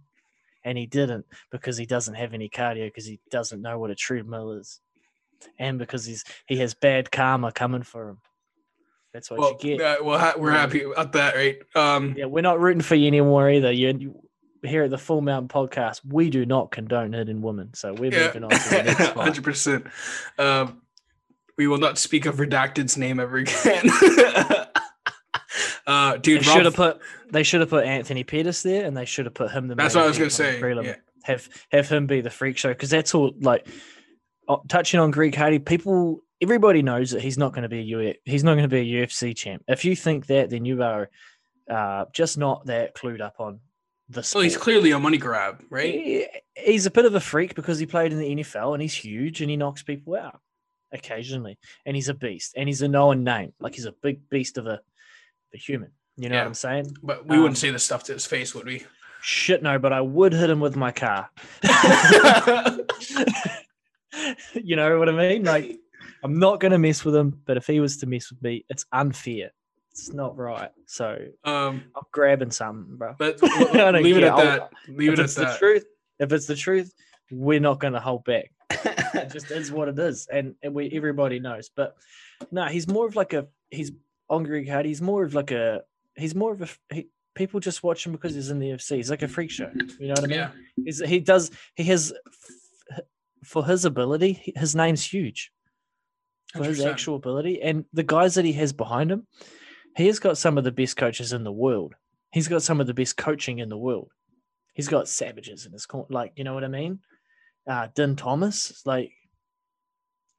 and he didn't because he doesn't have any cardio because he doesn't know what a treadmill is, and because he's he has bad karma coming for him. That's what Well, you get. uh, well, we're happy about that, right? Um, Yeah, we're not rooting for you anymore either. You here at the Full Mountain Podcast, we do not condone hitting women, so we're Yeah, moving on to the next fight. hundred percent. Um, we will not speak of Redacted's name ever again. uh, They dude, should Rob, have put they should have put Anthony Pettis there, and they should have put him the. that's what I was on the say. Yeah. Have have him be the freak show because that's all. Like touching on Greg Hardy, people, everybody knows that he's not going to be a U. He's not going to be a UFC champ. If you think that, then you are uh, just not that clued up on the. Well, he's clearly a money grab, right? He- He's a bit of a freak because he played in the NFL and he's huge and he knocks people out occasionally. And he's a beast and he's a known name. Like he's a big beast of a, a human. You know Yeah. what I'm saying? But we Um, wouldn't say the stuff to his face, would we? Shit, no, but I would hit him with my car. you know what I mean? Like, I'm not going to mess with him, but if he was to mess with me, it's unfair. It's not right. So um, I'm grabbing something, bro. but leave it care. at I'll- that. Leave it at it's the that. truth, if it's the truth, we're not going to hold back. it just is what it is, and, and we everybody knows. But no, he's more of like a he's on Greg Hardy. He's more of like a he's more of a he, people just watch him because he's in the UFC. He's like a freak show. You know what I mean? Yeah. He's, he does he has for his ability. His name's huge for his 100%. actual ability, and the guys that he has behind him. He has got some of the best coaches in the world. He's got some of the best coaching in the world. He's got savages in his corner, like you know what I mean. Uh, Din Thomas, like,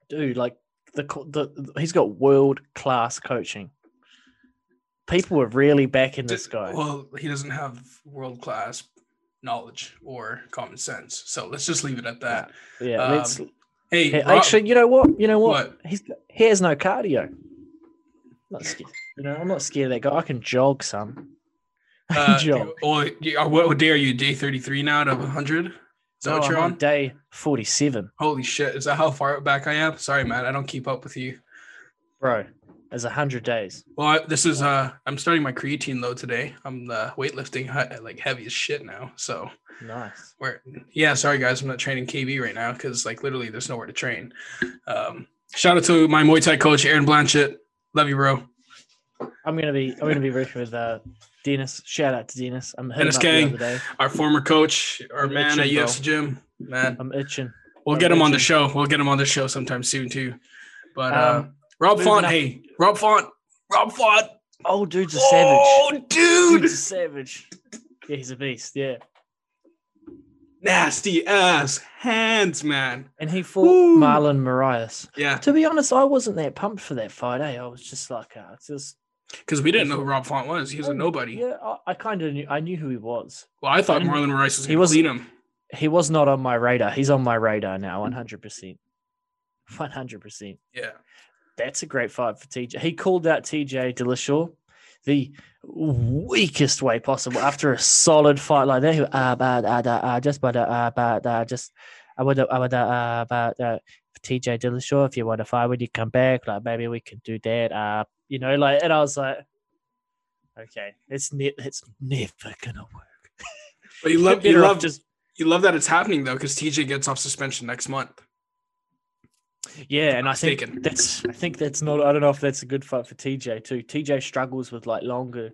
dude, like the the, he's got world class coaching. People are really backing this guy. Well, he doesn't have world class knowledge or common sense. So let's just leave it at that. yeah, um, let's Hey, Hey, Rob- actually, you know what? You know what? What? He's he has no cardio. Not scared. You know, I'm not scared of that guy. I can jog some. I can uh, jog. you- uh, what, day are you? Day 33 now out of 100? Is that No, what you're on? day 47, Holy shit. Is that how far back I am? Sorry, man. I don't keep up with you. bro. There's 100 days. Well, I, this is, uh, I'm starting my creatine though today. I'm uh, weightlifting like heavy as shit now. So, Nice. Where, yeah, sorry guys, I'm not training KB right now because like literally there's nowhere to train. Um, shout out to my Muay Thai coach Aaron Blanchett. Love you, bro. I'm gonna be I'm gonna be working with uh Dennis. Shout out to Dennis. I'm Dennis up the other day. Our former coach, our I'm man at itching, bro. UFC Gym. Man, I'm itching. we'll I'm get him on the show. We'll get him on the show sometime soon too. But uh, Um, Rob Font, up- hey, Rob Font, Rob Font. Oh, dude's a Oh, savage. dude, Dude's a savage. Yeah, he's a beast. Yeah, nasty ass hands, man. and he fought Woo. Marlon Moraes. Yeah, To be honest, I wasn't that pumped for that fight. Eh? I was just like, uh, it's just because we didn't know who Rob Font was. He was a nobody. Yeah, I, I kind of knew. I knew who he was. Well, I thought Marlon Rice was he going to wasn't- him. He was not on my radar. He's on my radar now, 100. percent 100. percent Yeah. That's a great fight for TJ. He called out TJ Dillashaw the weakest way possible after a solid fight like that. Went, uh, but, uh, uh, uh, just but, uh, but, uh, just, I would, I would, uh, but, uh, TJ Dillashaw, if you want to fight when you come back, like maybe we can do that. Uh, you know, like, and I was like, okay, it's ne- it's never gonna work. But you love you love just you love that it's happening though, because TJ gets off suspension next month. Yeah, and I think that's I think that's not I don't know if that's a good fight for TJ too. TJ struggles with like longer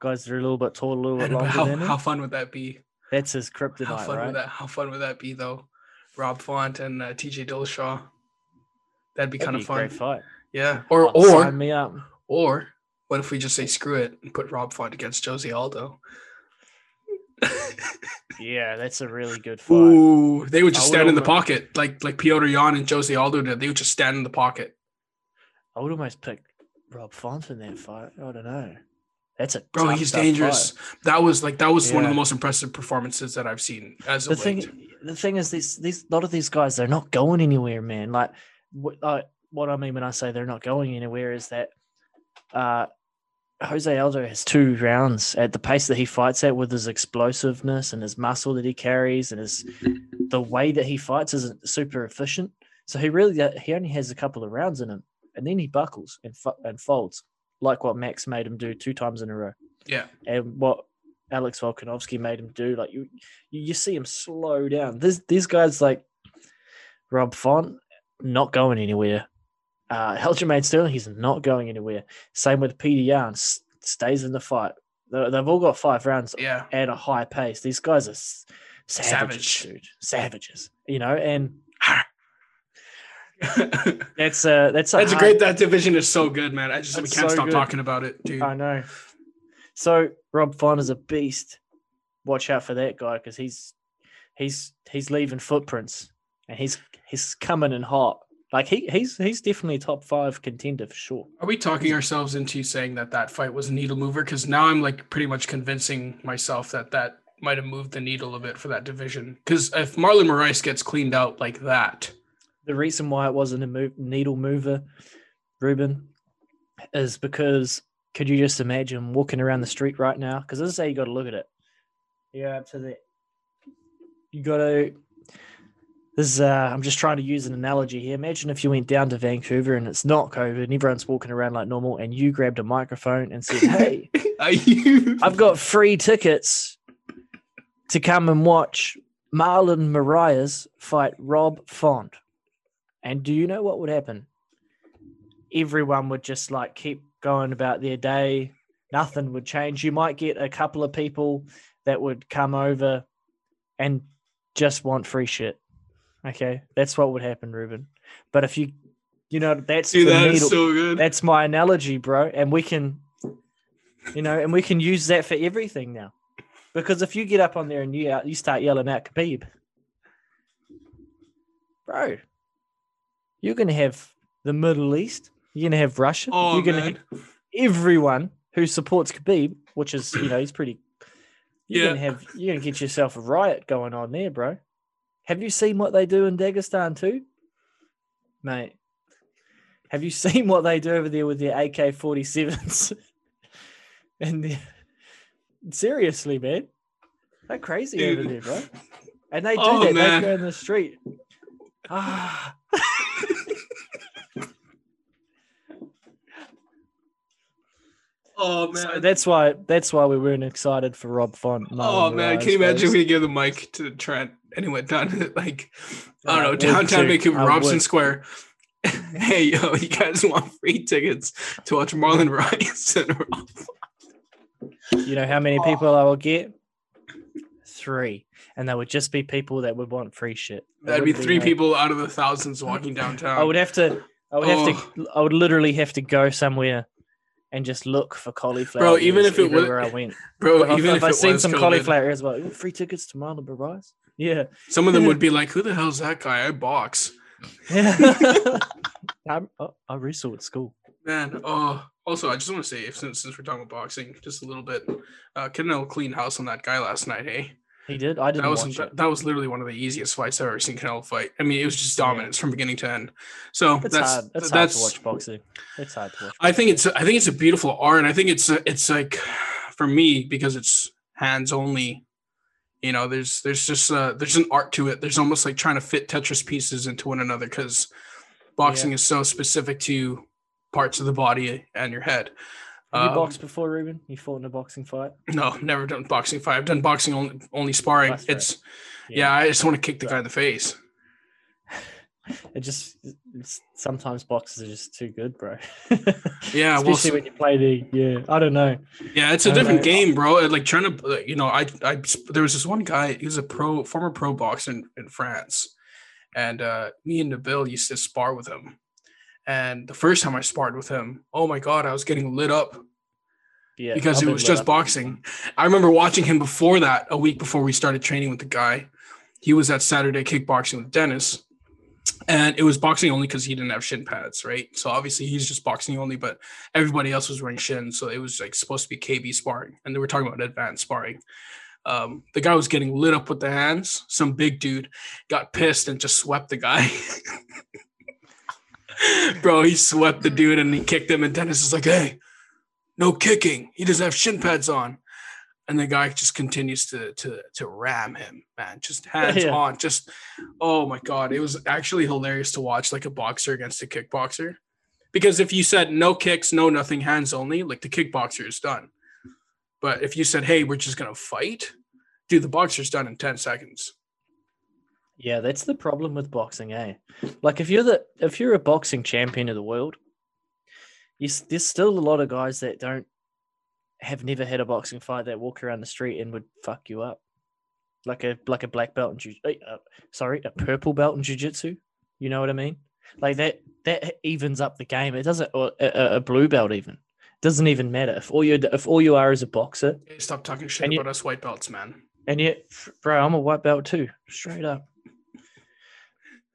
guys that are a little bit taller, a little bit longer how, than him. how fun would that be? that's his How kryptonite, fun right? would that? How fun would that be though? Rob Font and uh, TJ Dillashaw. That'd be That'd kind be of fun. fight. Yeah. Or Oh, or sign me up. or what if we just say screw it and put Rob Font against Jose Aldo? Yeah, that's a really good fight. Ooh, they would just I would stand in the almo- pocket like like Petr Yan and Jose Aldo did. They would just stand in the pocket. I would almost pick Rob Font in that fight. I don't know. That's a Bro, tough, he's tough dangerous. fight. That was like that was one of the most impressive performances that I've seen as The of late. thing, the thing is, these these a lot of these guys, they're not going anywhere, man. Like, what, uh, what I mean when I say they're not going anywhere is that uh, Jose Aldo has two rounds at the pace that he fights at with his explosiveness and his muscle that he carries and his the way that he fights isn't super efficient. So he really uh, he only has a couple of rounds in him, and then he buckles and and folds like what Max made him do two times in a row Yeah. and what Alex Volkanovski made him do. Like you, you, you see him slow down. This these guys like Rob Font not going anywhere. Uh, Aljamain Sterling, he's not going anywhere. Same with Petr Yan, s- stays in the fight. They- They've all got five rounds Yeah. at a high pace. These guys are s- savages, Savage. dude, savages. You know, and that's uh that's a That's a hard- great. That division is so good, man. I just we can't so stop good. talking about it, dude. I know. So Rob Font is a beast. Watch out for that guy because he's he's he's leaving footprints and he's he's coming in hot. Like he he's he's definitely a top five contender for sure. Are we talking ourselves into saying that that fight was a needle mover? Because now I'm like pretty much convincing myself that that might have moved the needle a bit for that division. Because if Marlon Moraes gets cleaned out like that, The reason why it wasn't a move, needle mover, Ruben, is because could you just imagine walking around the street right now? Because this is how you got to look at it. Yeah, up to the. You got to. This is, uh, I'm just trying to use an analogy here. Imagine if you went down to Vancouver and it's not COVID and everyone's walking around like normal, and you grabbed a microphone and said, "Hey, are you? I've got free tickets to come and watch Marlon Moraes fight Rob Font. And do you know what would happen? Everyone would just like keep going about their day. Nothing would change. You might get a couple of people that would come over and just want free shit. Okay, that's what would happen, Ruben. But if you, you know, that's Dude, the that needle- so good. that's my analogy, bro. And we can, you know, and we can use that for everything now. Because if you get up on there and you out, you start yelling out Khabib, bro, you're gonna have the Middle East. You're gonna have Russia. oh you're gonna man, have everyone who supports Khabib, which is you know he's pretty. You're Yeah. gonna have you're gonna get yourself a riot going on there, bro. Have you seen what they do in Dagestan too, mate? Have you seen what they do over there with their AK 47s? and the- seriously, man, they're crazy over there, bro. And they do Oh, that. man. They go in the street. Ah. oh So that's why that's why we weren't excited for Rob Font. oh man. Can you imagine we give the mic to Trent and he went down to like I don't know downtown. Vancouver, Robson. Square. hey yo, you guys want free tickets to watch Marlon Rice? You know how many people I will get? Three. And they would just be people that would want free shit. That'd be three no- people out of the thousands walking downtown. I would have to I would have Oh. to I would literally have to go somewhere and just look for cauliflower. Bro, even if it was- I went. Bro, if, even I, if, if I seen some COVID, cauliflower as well, free tickets to Marlon Moraes. Yeah. some of them would be like, "Who the hell's that guy? I box." Yeah. I, I- I wrestle at school. Man, oh, also, I just want to say, if since since we're talking about boxing, just a little bit, uh, Canelo clean house on that guy last night. Hey, He did. I didn't that was watch that, it. that was literally one of the easiest fights I've ever seen Canelo fight. I mean, it was just dominance from beginning to end. So It's that's hard. It's hard that's to watch boxing. It's hard to watch. I think it's I think it's a beautiful art, and I think it's it's like for me because it's hands only. You know, there's there's just uh, there's an art to it. There's almost like trying to fit Tetris pieces into one another because boxing is so specific to parts of the body and your head. Have you Um, boxed before, Ruben? You fought in a boxing fight? No, never done boxing fight. I've done boxing only only sparring. That's right. It's yeah. I just want to kick the guy in the face. it just sometimes boxes are just too good, bro. Yeah, well, especially so- when you play the yeah. I don't know. Yeah, it's a different know. game, bro. Like trying to, you know, I, I, there was this one guy. He was a pro, former pro boxer in, in France, and uh, me and Nabil used to spar with him. And the first time I sparred with him, oh my god, I was getting lit up Yeah, because it was just up. boxing. I remember watching him before that, a week before we started training with the guy. He was at Saturday kickboxing with Dennis, and it was boxing only because he didn't have shin pads, right? So obviously he's just boxing only, but everybody else was wearing shin, so it was like supposed to be KB sparring, and they were talking about advanced sparring. Um, the guy was getting lit up with the hands. Some big dude got pissed and just swept the guy. Bro, he swept the dude and he kicked him, and Dennis is like, "Hey, no kicking. He doesn't have shin pads on." And the guy just continues to to to ram him, man. Just hands Yeah. on. Just oh my god, it was actually hilarious to watch like a boxer against a kickboxer. Because if you said no kicks, no nothing, hands only, like the kickboxer is done. But if you said, "Hey, we're just gonna fight," dude, the boxer's done in ten seconds. Yeah, that's the problem with boxing, eh? Like if you're the if you're a boxing champion of the world, you, there's still a lot of guys that don't have never had a boxing fight that walk around the street and would fuck you up, like a like a black belt in jiu, eh, uh, sorry, a purple belt in jiu-jitsu. You know what I mean? Like that that evens up the game. It doesn't or a, a- a blue belt even doesn't even matter if all you if all you are is a boxer Hey, stop talking shit And you- about us white belts, man. and yet, bro, I'm a white belt too, straight up.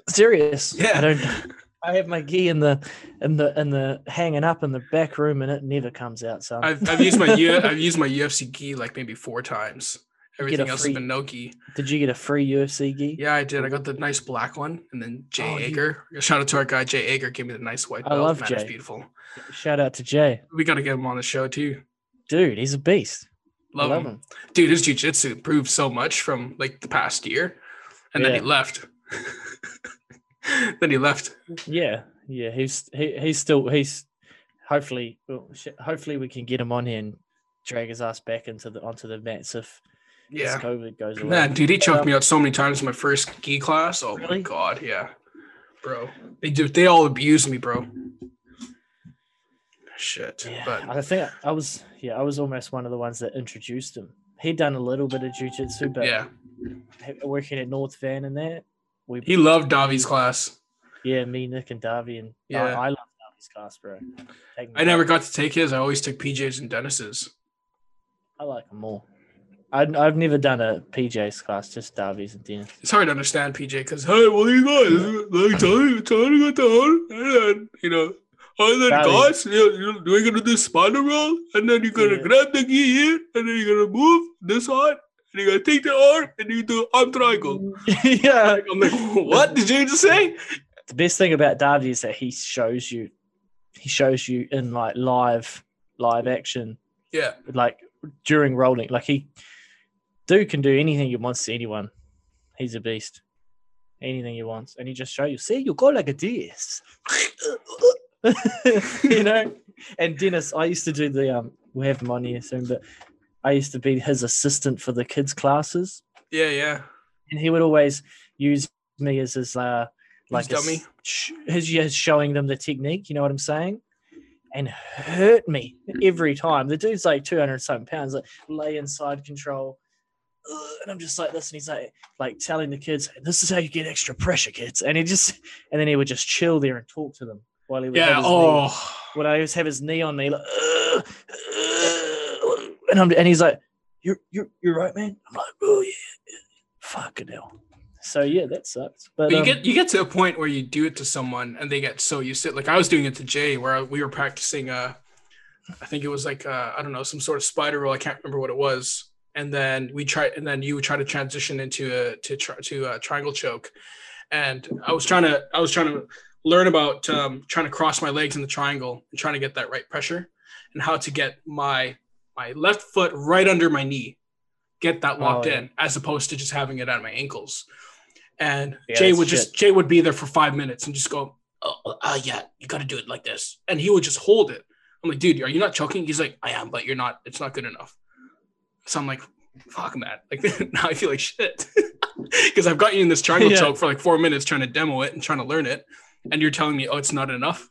Serious. Yeah. I don't. I have my gi in the in the in the hanging up in the back room, and it never comes out. So I've, I've used my U, I've used my UFC gi like maybe four times. You Everything else free- has been no gi. did you get a free UFC gi? Yeah, I did. I got the nice black one, and then Jay Oh, you- Ager. Shout out to our guy Jay Ager. Gave me the nice white belt. I love Man, Jay. beautiful. Shout out to Jay, We got to get him on the show too. dude. He's a beast. Love, love him. him. dude. His jujitsu improved so much from like the past year, and then he left. then he left. Yeah, yeah. He's he, he's still he's hopefully well, hopefully we can get him on here and drag his ass back into the onto the mats if this Yeah, COVID goes away. man, dude, he choked um, me out so many times in my first gi class. Oh my god, yeah, bro. They do. They all abused me, bro. Shit, Yeah, but I think I was yeah, I was almost one of the ones that introduced him. He'd done a little bit of jujitsu, but yeah, working at North Van and that, we he loved Davi's class. yeah, me, Nick, and Darby, and Yeah. I, I love Darby's class, bro. I never got to take his. I always took PJ's and Dennis's. I like them all. I'd, I've never done a PJ's class, just Darby's and Dennis. It's hard to understand PJ because hey, what are you guys like? Trying, trying to get down, and then you know, and then guys, you you we're gonna do spider roll, and then you're gonna Yeah. grab the key here, and then you're gonna move this arm, and you're gonna take the arm, and you do arm triangle. yeah. I'm like, what did you just say? The best thing about Darby is that he shows you, he shows you in like live, live action Yeah, like during rolling. Like he, dude can do anything he wants to anyone. He's a beast. Anything he wants, and he just show you. See, you go like a this. you know. And Dennis, I used to do the um. We'll have him on here soon, but I used to be his assistant for the kids' classes, yeah, yeah. and he would always use me as his uh like His dummy? his his showing them the technique. You know what I'm saying? And hurt me every time. The dude's like 200 something pounds, like lay inside control. And I'm just like this, and he's like, like telling the kids, "This is how you get extra pressure, kids." And he just, and then he would just chill there and talk to them while he would have Yeah. his knee, Oh, when I always have his knee on me, like, and I'm, and he's like, "You're, you're, you're right, man." I'm like, "Oh yeah, yeah. fucking hell." So yeah, that sucks. But, But you um, get you get to a point where you do it to someone and they get so used to it. Like I was doing it to Jay, where we were practicing. Uh, I think it was like uh, I don't know some sort of spider roll. I can't remember what it was. And then we try, and then you would try to transition into a to try to a triangle choke. And I was trying to I was trying to learn about um, trying to cross my legs in the triangle and trying to get that right pressure and how to get my my left foot right under my knee, get that locked Oh, yeah. in, as opposed to just having it at my ankles. And Yeah, Jay would just Jay would be there for five minutes and just go, oh, oh, uh, yeah, you got to do it like this, and he would just hold it. I'm like, dude, are you not choking? He's like, I am, but you're not. It's not good enough. So I'm like, fuck, man. Like now I feel like shit. because I've got you in this triangle Yeah. choke for like four minutes trying to demo it and trying to learn it, and you're telling me, oh, it's not enough.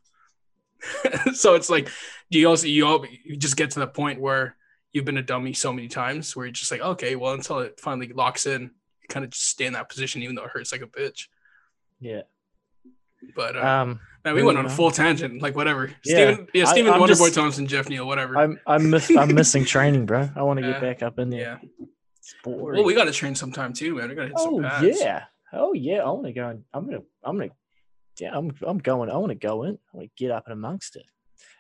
so it's like, do you also you all you just get to the point where you've been a dummy so many times where you're just like, okay, well, until it finally locks in, you kind of just stay in that position even though it hurts like a bitch. Yeah. But uh, Um, man, we went on a full tangent, like whatever. Yeah. Stephen, yeah, Stephen Wonderboy just- Thompson, Geoff Neal, whatever. I'm I'm miss, I'm missing training, bro. I want to get back up in there. yeah. Boring. Well, we got to train sometime too, man. We got to hit oh some pads. yeah. Oh yeah. I want to go. And, I'm gonna. I'm gonna. Yeah. I'm. I'm going. I want to go in. I want to get up and amongst it.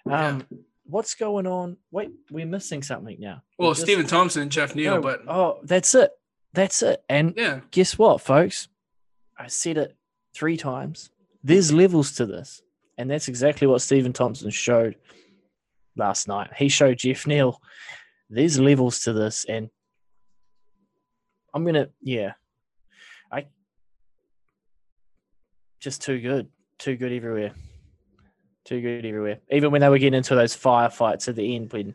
Yeah. Um. What's going on? Wait, we're missing something now. Well, Stephen Thompson Geoff Neal, no, but oh, that's it. That's it. And yeah, guess what, folks? I said it three times. There's levels to this. And that's exactly what Stephen Thompson showed last night. He showed Geoff Neal there's levels to this. And I'm to, yeah. I just too good. Too good everywhere. Too good everywhere. Even when they were getting into those firefights at the end when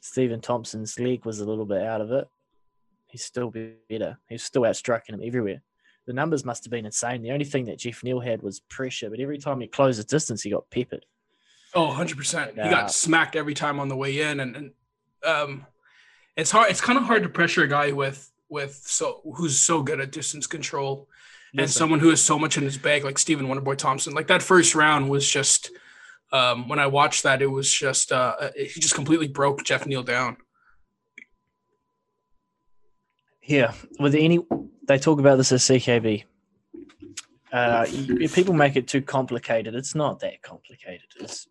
Stephen Thompson's leg was a little bit out of it, he's still better. He's still outstrucking him everywhere. The numbers must have been insane. The only thing that Geoff Neal had was pressure, but every time he closed the distance, he got peppered. oh, 100 percent. He got smacked every time on the way in, and, and um, it's hard. It's kind of hard to pressure a guy with with so who's so good at distance control and Listen, someone who has so much in his bag, like Stephen Wonderboy Thompson. Like that first round was just. Um, when I watched that, it was just uh, he just completely broke Geoff Neal down. Yeah, with any, they talk about this as CKB. Uh, people make it too complicated, it's not that complicated. It's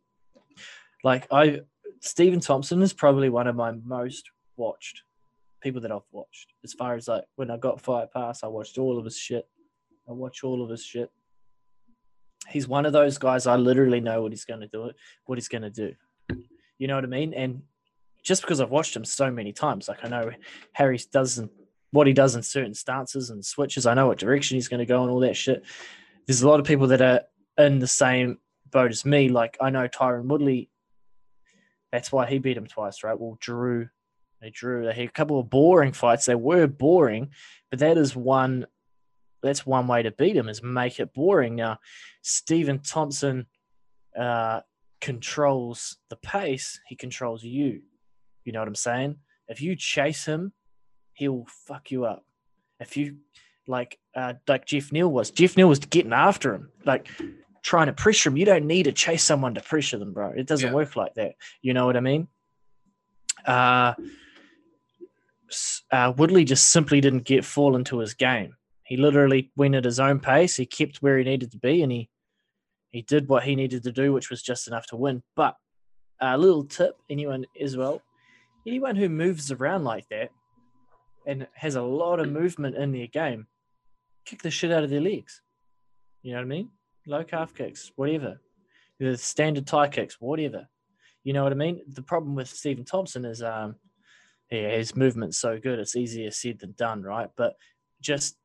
like I, Stephen Thompson is probably one of my most watched people that I've watched. As far as like when I got Fight Pass, I watched all of his shit. I watch all of his shit. He's one of those guys. I literally know what he's going to do. What he's going to do. You know what I mean? And just because I've watched him so many times, like I know Harry doesn't what he does in certain stances and switches. I know what direction he's going to go and all that shit. There's a lot of people that are in the same boat as me. Like I know Tyron Woodley. That's why he beat him twice, right? Well, Drew, they drew. They had a couple of boring fights. They were boring, but that is one. That's one way to beat him is make it boring. Now, Stephen Thompson uh, controls the pace. He controls you. You know what I'm saying? If you chase him, he'll fuck you up. If you like uh like Geoff Neal was, Geoff Neal was getting after him, like trying to pressure him. You don't need to chase someone to pressure them, bro. It doesn't Yeah. work like that. You know what I mean? Uh, uh Woodley just simply didn't get fall into his game. He literally went at his own pace. He kept where he needed to be, and he he did what he needed to do, which was just enough to win. But a little tip, anyone as well, anyone who moves around like that and has a lot of movement in their game, kick the shit out of their legs. You know what I mean? Low calf kicks, whatever. The standard Thai kicks, whatever. You know what I mean? The problem with Stephen Thompson is um yeah, his movement's so good, it's easier said than done, right? But just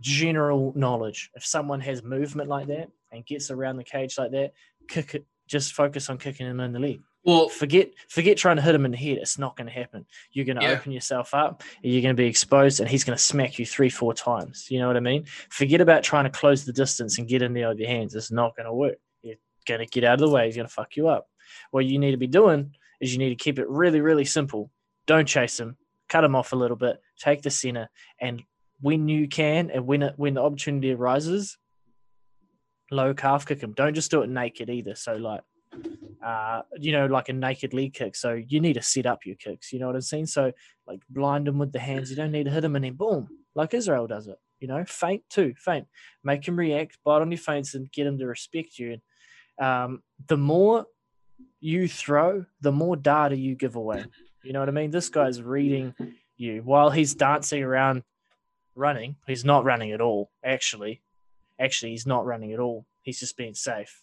general knowledge. If someone has movement like that and gets around the cage like that, kick it just focus on kicking him in the leg Well, forget forget trying to hit him in the head. It's not going to happen. You're going to Yeah. open yourself up. You're going to be exposed, and he's going to smack you three, four times. You know what I mean? Forget about trying to close the distance and get in there with your hands. It's not going to work. You're going to get out of the way. He's going to fuck you up. What you need to be doing is you need to keep it really, really simple. Don't chase him. Cut him off a little bit. Take the center, and when you can, and when it, when the opportunity arises, low calf kick them. Don't just do it naked either. So like uh, you know, like a naked leg kick. So you need to set up your kicks. You know what I'm saying? So like blind them with the hands. You don't need to hit them and then boom, like Israel does it. You know, feint too, feint. Make him react, bite on your feints, and get him to respect you. And um, the more you throw, the more data you give away. You know what I mean? This guy's reading you while he's dancing around, running. He's not running at all. Actually, actually, he's not running at all. He's just being safe,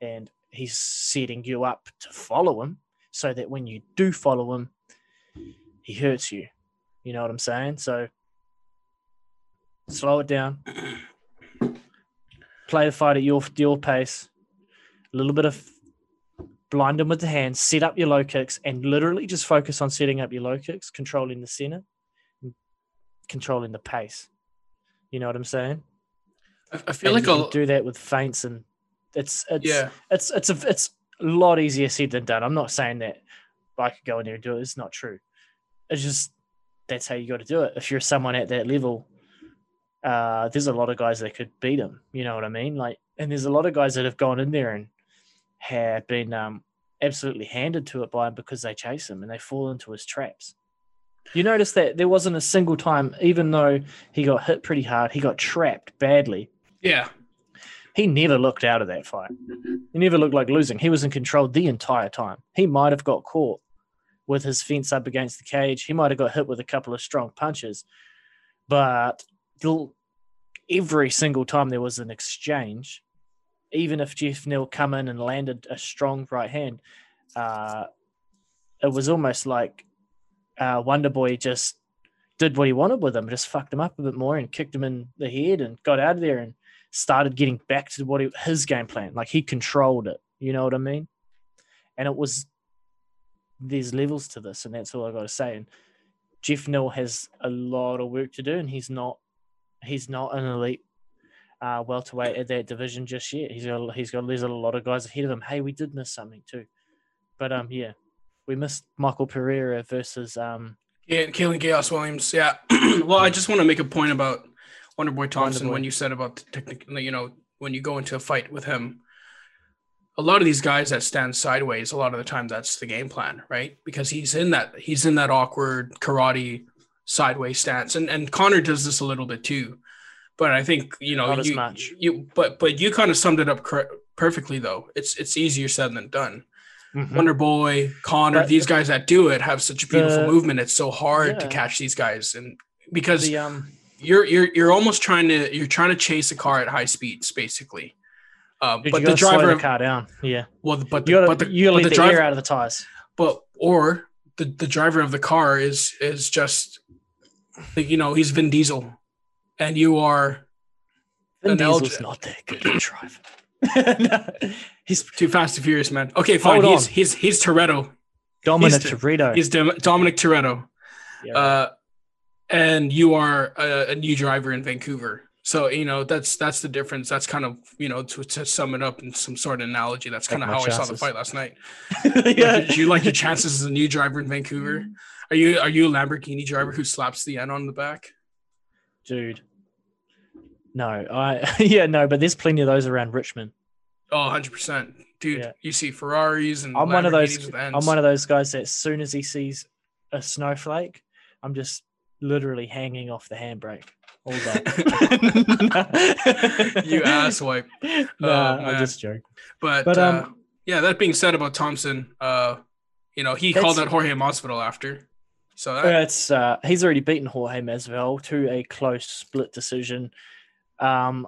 and he's setting you up to follow him so that when you do follow him, he hurts you. You know what I'm saying? So slow it down. Play the fight at your your pace. A little bit of blind him with the hands, set up your low kicks, and literally just focus on setting up your low kicks, controlling the center, controlling the pace. You know what I'm saying? I, I feel And like can do that with feints, and it's it's yeah. it's it's a it's a lot easier said than done. I'm not saying that I could go in there and do it. It's not true. It's just that's how you got to do it. If you're someone at that level, uh, there's a lot of guys that could beat him. You know what I mean? Like, and there's a lot of guys that have gone in there and have been um, absolutely handed to it by him because they chase him and they fall into his traps. You notice that there wasn't a single time, even though he got hit pretty hard, he got trapped badly Yeah. he never looked out of that fight. He never looked like losing. He was in control the entire time. He might have got caught with his fence up against the cage. He might have got hit with a couple of strong punches, but every single time there was an exchange, even if Geoff Neal come in and landed a strong right hand, uh, it was almost like uh, Wonder Boy just did what he wanted with him, just fucked him up a bit more and kicked him in the head and got out of there and started getting back to what he, his game plan. Like he controlled it. You know what I mean? And it was there's levels to this, and that's all I got to say. And Geoff Neal has a lot of work to do, and he's not he's not an elite uh, welterweight at that division just yet. He's got he's got there's a lot of guys ahead of him. Hey, we did miss something too, but um yeah, we missed Michael Pereira versus um Yeah, Kalinn Khaos Williams. Yeah. well, I just want to make a point about Wonderboy Thompson Wonderboy. when you said about the technical, you know, when you go into a fight with him. A lot of these guys that stand sideways, a lot of the time that's the game plan, right? Because he's in that he's in that awkward karate sideways stance, and and Conor does this a little bit too. But I think you know you, you but but you kind of summed it up cor- perfectly though. It's it's easier said than done. Mhm. Wonder Boy, Conor, But these guys that do it have such a beautiful the- movement. It's so hard to catch these guys, and because the um you're you're you're almost trying to you're trying to chase a car at high speeds, basically. Dude, but the driver, the car down. Yeah, well, but the, you gotta but the, you gotta but the the, air driver, out of the tires. but or the the driver of the car is is just like you know he's Vin Diesel, and you are Vin An Diesel's not that good at driving. No, he's too fast and furious, man. Okay, fine. Hold He's on. he's he's Toretto. Dominic He's- Toretto. He's Dom- Dominic Toretto. Yeah, uh, and you are a, a new driver in Vancouver. So you know that's that's the difference. That's kind of you know to, to sum it up in some sort of analogy. That's kind of my how I saw the fight last night. yeah. Like, do you like your chances as a new driver in Vancouver? Are you are you a Lamborghini driver who slaps the N on the back? dude. No, I yeah no, but there's plenty of those around Richmond. Oh, 100 percent, dude. Yeah. You see Ferraris and I'm one of those. Lamborghinis with Ns. I'm one of those guys that as soon as he sees a snowflake, I'm just literally hanging off the handbrake all day. you asswipe. Nah, man. I'm just joking. But, But, uh, um, yeah, that being said about Thompson, uh, you know, he called out Jorge Masvidal after. So that, Yeah, it's uh, he's already beaten Jorge Masvidal to a close split decision. Um,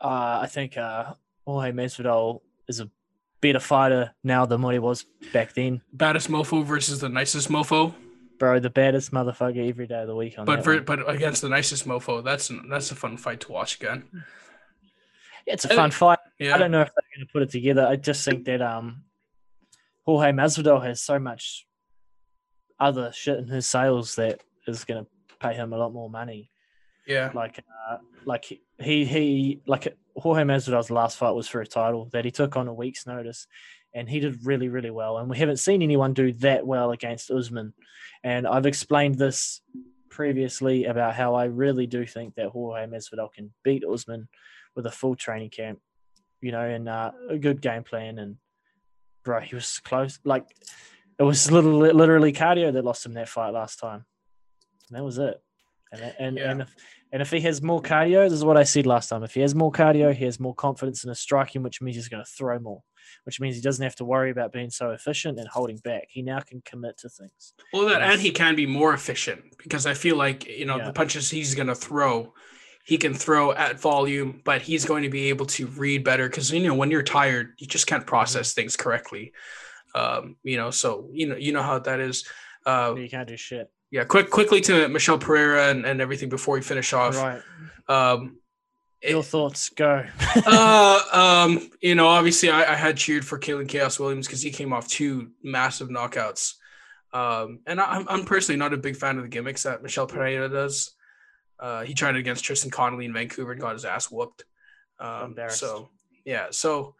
uh, I think uh, Jorge Masvidal is a better fighter now than what he was back then, baddest mofo versus the nicest mofo. bro. The baddest motherfucker every day of the week on But for but against the nicest mofo, that's that's a fun fight to watch again. Yeah, it's a I fun think- fight. Yeah, I don't know if they're going to put it together. I just think that um, Jorge Masvidal has so much other shit in his sales that is going to pay him a lot more money. Yeah, Like, uh, like he- he like Jorge Masvidal's last fight was for a title that he took on a week's notice, and he did really really well. And we haven't seen anyone do that well against Usman. And I've explained this previously about how I really do think that Jorge Masvidal can beat Usman with a full training camp, you know, and uh, a good game plan. And bro, he was close. Like it was literally, literally cardio that lost him that fight last time. And that was it. And and Yeah. and if and if he has more cardio, this is what I said last time. If he has more cardio, he has more confidence in his striking, which means he's going to throw more. Which means he doesn't have to worry about being so efficient and holding back. He now can commit to things. well, that Yes. and he can be more efficient because I feel like you know Yeah. the punches he's gonna throw, he can throw at volume, but he's going to be able to read better because you know when you're tired, you just can't process things correctly. Um, you know, so you know you know how that is. Uh, You can't do shit. Yeah, quick quickly to Michel Pereira and, and everything before we finish off. Right. Um, Your thoughts go. uh, um, you know, obviously, I, I had cheered for Kalinn Khaos Williams because he came off two massive knockouts. Um, and I, I'm, personally not a big fan of the gimmicks that Michel Pereira does. Uh, he tried it against Tristan Connolly in Vancouver and got his ass whooped. Um, so yeah, so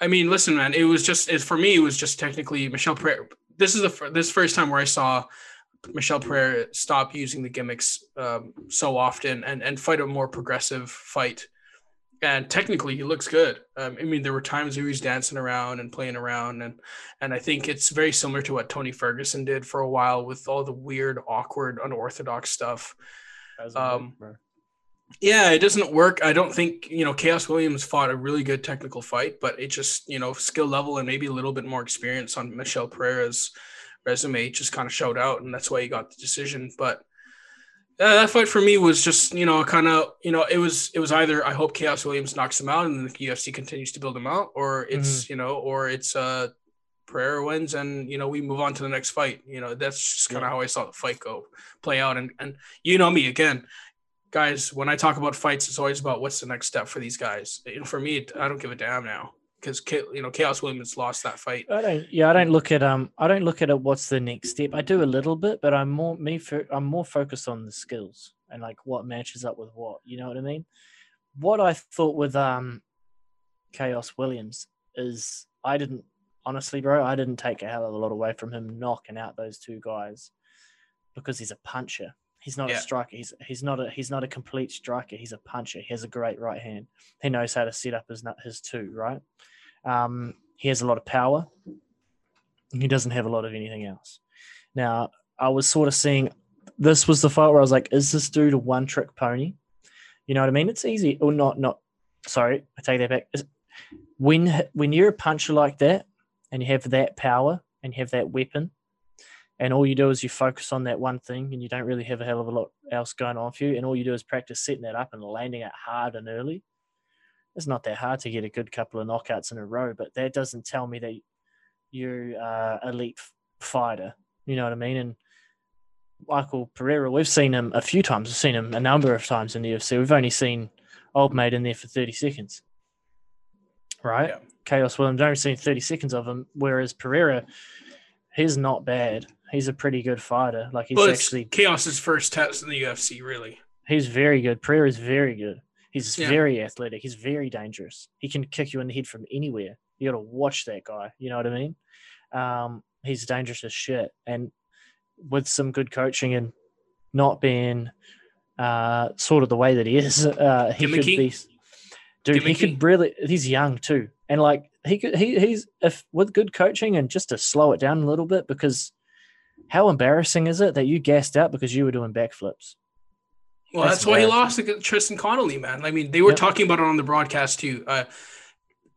I mean, listen, man, it was just it, for me. It was just technically Michel Pereira. This is the this first time where I saw Michel Pereira stop using the gimmicks um, so often and and fight a more progressive fight. And technically, he looks good. Um, I mean, there were times he was dancing around and playing around, and and I think it's very similar to what Tony Ferguson did for a while with all the weird, awkward, unorthodox stuff. Um, Yeah, it doesn't work. I don't think, you know, Khaos Williams fought a really good technical fight, but it just, you know, skill level and maybe a little bit more experience on Michel Pereira's resume just kind of showed out, and that's why he got the decision. But uh, that fight for me was just, you know, kind of, you know, it was it was either I hope Khaos Williams knocks him out and the UFC continues to build him out, or it's, you know, or it's uh Pereira wins and you know we move on to the next fight. You know, that's just kind of how I saw the fight go play out. And and you know me again, guys, when I talk about fights, it's always about what's the next step for these guys. You know, for me, I don't give a damn now because you know Khaos Williams lost that fight. I don't. Yeah, I don't look at um. I don't look at it. What's the next step? I do a little bit, but I'm more me. For, I'm more focused on the skills and like what matches up with what. You know what I mean? What I thought with um, Khaos Williams is I didn't honestly, bro. I didn't take a hell of a lot away from him knocking out those two guys because he's a puncher. He's not Yeah. a striker. He's he's not a he's not a complete striker. He's a puncher. He has a great right hand. He knows how to set up his nut his two right. Um, he has a lot of power. He doesn't have a lot of anything else. Now, I was sort of seeing this was the fight where I was like, is this dude a one trick pony? You know what I mean? It's easy or not. Not sorry, I take that back. When when you're a puncher like that and you have that power and you have that weapon, and all you do is you focus on that one thing and you don't really have a hell of a lot else going on for you, and all you do is practice setting that up and landing it hard and early. It's not that hard to get a good couple of knockouts in a row, but that doesn't tell me that you're uh, elite fighter. You know what I mean? And Michael Pereira, we've seen him a few times. We've seen him a number of times in the UFC. We've only seen old mate in there for 30 seconds. Right? Yeah. Khaos Williams, I've only seen 30 seconds of him, whereas Pereira, he's not bad. He's a pretty good fighter. Like he's Well, actually Khaos's first test in the UFC, really. he's very good. Pereira is very good. He's Yeah. very athletic. He's very dangerous. He can kick you in the head from anywhere. You got to watch that guy. You know what I mean? Um, he's dangerous as shit. And with some good coaching and not being uh, sort of the way that he is, uh, he could be. Dude, he could really. He's young too, and like he could. He he's if with good coaching and just to slow it down a little bit because. How embarrassing is it that you gassed out because you were doing backflips? Well, That's that's, why he lost to Tristan Connolly, man. I mean, they were Yep. talking about it on the broadcast too. Uh,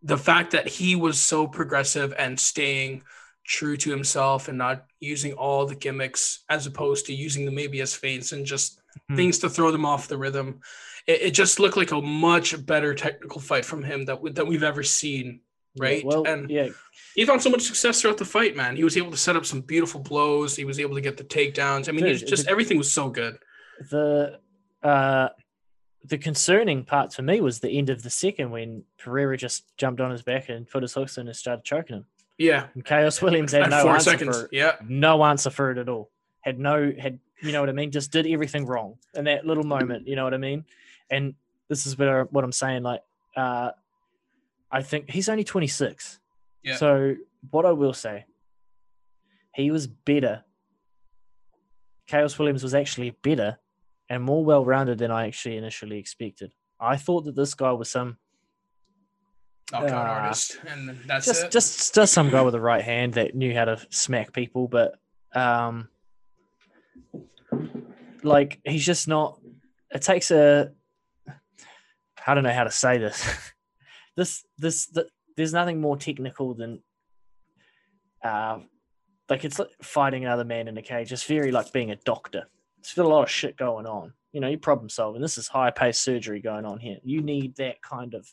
the fact that he was so progressive and staying true to himself and not using all the gimmicks as opposed to using them maybe as feints and just Hmm. things to throw them off the rhythm. It, it just looked like a much better technical fight from him that we, that we've ever seen. Yeah, Right, well, and- yeah, He found so much success throughout the fight, man. He was able to set up some beautiful blows. He was able to get the takedowns. I mean, Dude, just the- everything was so good. the uh the concerning part for me was the end of the second when Pereira just jumped on his back and put his hooks in and started choking him. Yeah, And Khaos Williams had no answer seconds. for it. Yeah, No answer for it at all. Had no had you know what I mean? Just did everything wrong in that little moment. You know what I mean? And this is what, I, what I'm saying. Like, uh, I think he's only 26. Yeah. So what I will say, he was better. Khaos Williams was actually better and more well-rounded than I actually initially expected. I thought that this guy was some knockout Ah. artist, and that's just it. just just some guy with a right hand that knew how to smack people, but um, like he's just not. It takes a. I don't know how to say this. this this th there's nothing more technical than. Uh, like it's like fighting another man in a cage. It's very like being a doctor. Got a lot of shit going on. You know, you're problem solving. This is high paced surgery going on here. You need that kind of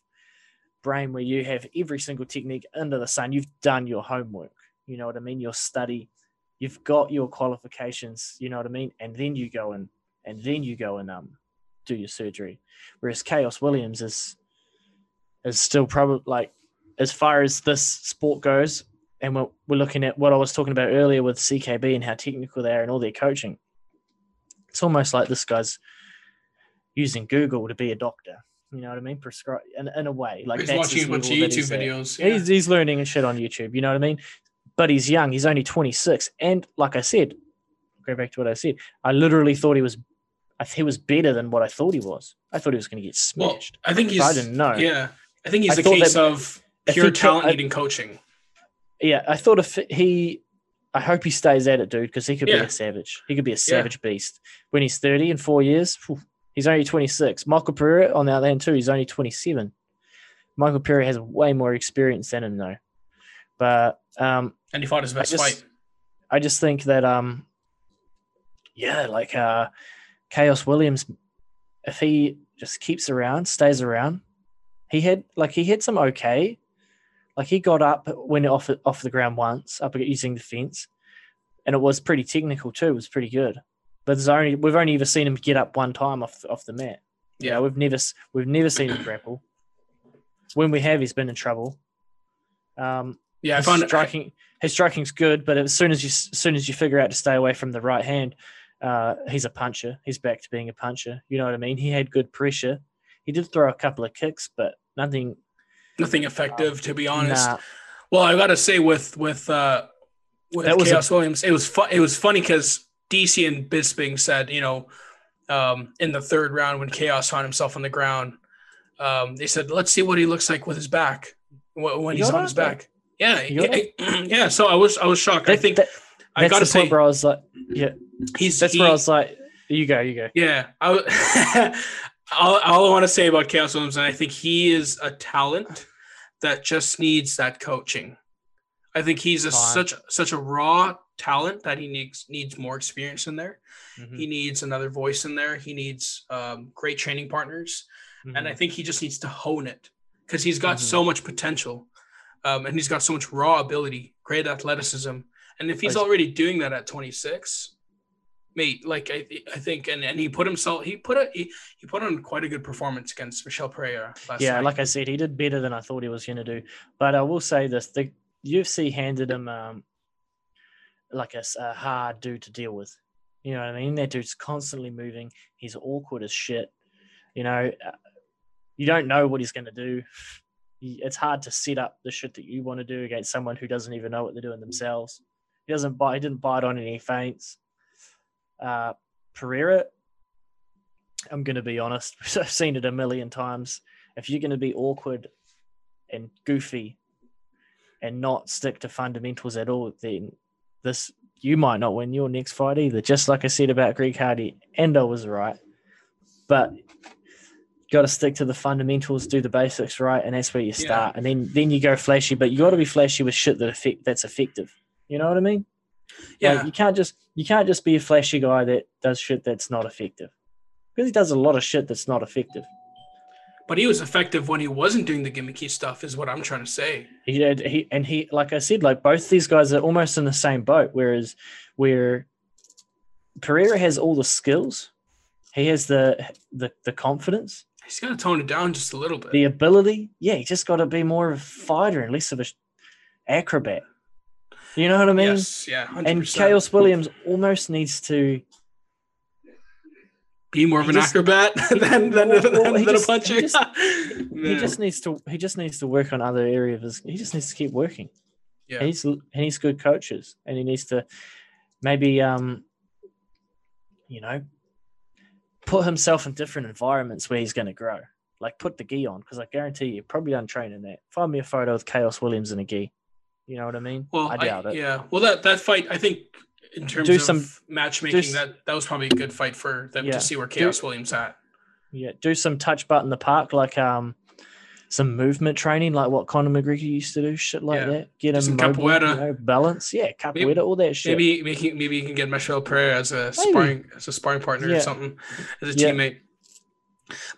brain where you have every single technique under the sun. You've done your homework. You know what I mean? Your study. You've got your qualifications. You know what I mean? And then you go and and then you go and um do your surgery. Whereas Khaos Williams is is still probably like as far as this sport goes, and we're, we're looking at what I was talking about earlier with CKB and how technical they are and all their coaching. It's almost like this guy's using Google to be a doctor. You know what I mean? Prescribe in, in a way, like he's watching a bunch of YouTube videos. Yeah. He's, he's learning and shit on YouTube. You know what I mean? But he's young. He's only 26. And like I said, go back to what I said. I literally thought he was, I th- he was better than what I thought he was. I thought he was going to get Well. I think he's. I didn't know. Yeah, I think he's I a case that- of pure talent needing coaching. Yeah, I thought if he, I hope he stays at it, dude, because he could Yeah. be a savage. He could be a savage beast when he's 30 in four years. phew, he's only 26. Michael Pereira, on the other hand, too, he's only 27. Michael Pereira has way more experience than him, though. But um, And he fought his best just- fight. I just think that um yeah, like uh Khaos Williams, if he just keeps around, stays around, he had like he had some okay. Like he got up when off off the ground once, up using the fence, and it was pretty technical too. It was pretty good. But there's only we've only ever seen him get up one time off off the mat. Yeah, Yeah. we've never we've never seen him grapple. When we have, he's been in trouble. Um, Yeah, I his found it. striking his striking's good, but as soon as you as soon as you figure out to stay away from the right hand, uh, he's a puncher. He's back to being a puncher. You know what I mean? He had good pressure. He did throw a couple of kicks, but nothing. Nothing effective, to be honest. Nah, Well, I gotta say with with uh with That was a- Khaos Williams, it was fun. It was funny because DC and Bisping said, you know, um, in the third round when Khaos found himself on the ground, um, they said, "Let's see what he looks like with his back when, when You he's on his back." Yeah, yeah, yeah. So I was I was shocked. I think that- I gotta point say where I was like, yeah, he's that's he- where I was like, you go, you go. Yeah, I, w- all, all I want to say about Khaos Williams, and I think he is a talent that just needs that coaching. I think he's a such such a raw talent that he needs needs more experience in there. Mhm, He needs another voice in there. He needs um, great training partners, and I mhm. think he just needs to hone it because he's got Mhm. so much potential, um, and he's got so much raw ability, great athleticism, and if he's already doing that at 26, mate, like I, I think, and, and he put himself, he put a, he, he put on quite a good performance against Michel Pereira last yeah, night. like I said, he did better than I thought he was going to do. But I will say this: the UFC handed him um, like a hard dude to deal with. You know what I mean? That dude's constantly moving. He's awkward as shit. You know, uh, you don't know what he's going to do. It's hard to set up the shit that you want to do against someone who doesn't even know what they're doing themselves. He doesn't bite. He didn't bite on any feints. Uh, Pereira, I'm going to be honest. I've seen it a million times. If you're going to be awkward and goofy and not stick to fundamentals at all, then this you might not win your next fight either. Just like I said about Greg Hardy, Endo was right, but got to stick to the fundamentals, do the basics right, and that's where you Yeah. start. And then then you go flashy, but you got to be flashy with shit that effect that's effective. You know what I mean? Yeah, Like, you can't just you can't just be a flashy guy that does shit that's not effective. Because he does a lot of shit that's not effective. but he was effective when he wasn't doing the gimmicky stuff, is what I'm trying to say. He did. he and he like I said, like both these guys are almost in the same boat. Whereas where Pereira has all the skills, he has the the the confidence, He's got to tone it down just a little bit. the ability. Yeah, he just got to be more of a fighter and less of a acrobat. You know what I mean? yes, yeah, 100%. and Khaos Williams almost needs to be more of an just- acrobat than than, Well, than, than just- a puncher. he just- he just needs to he just needs to work on other areas. He just needs to keep working. Yeah. And he's and he's good coaches, and he needs to maybe um you know put himself in different environments where he's going to grow. Like put the gi on because I guarantee you probably untrained in that. Find me a photo of Khaos Williams in a gi. You know what I mean? Well, I doubt it. Yeah. Well, that that fight, I think, in terms Do of some- matchmaking, do that that was probably a good fight for them Yeah. to see where Khaos Williams at. Yeah, do some touch butt in the park, like um, some movement training, like what Conor McGregor used to do, shit like Yeah. that. Get him some mobile, capoeira. you know, balance, yeah, capoeira, Maybe- all that shit. Maybe maybe maybe you can get Michel Pereira as a Maybe. sparring as a sparring partner Yeah. or something as a teammate.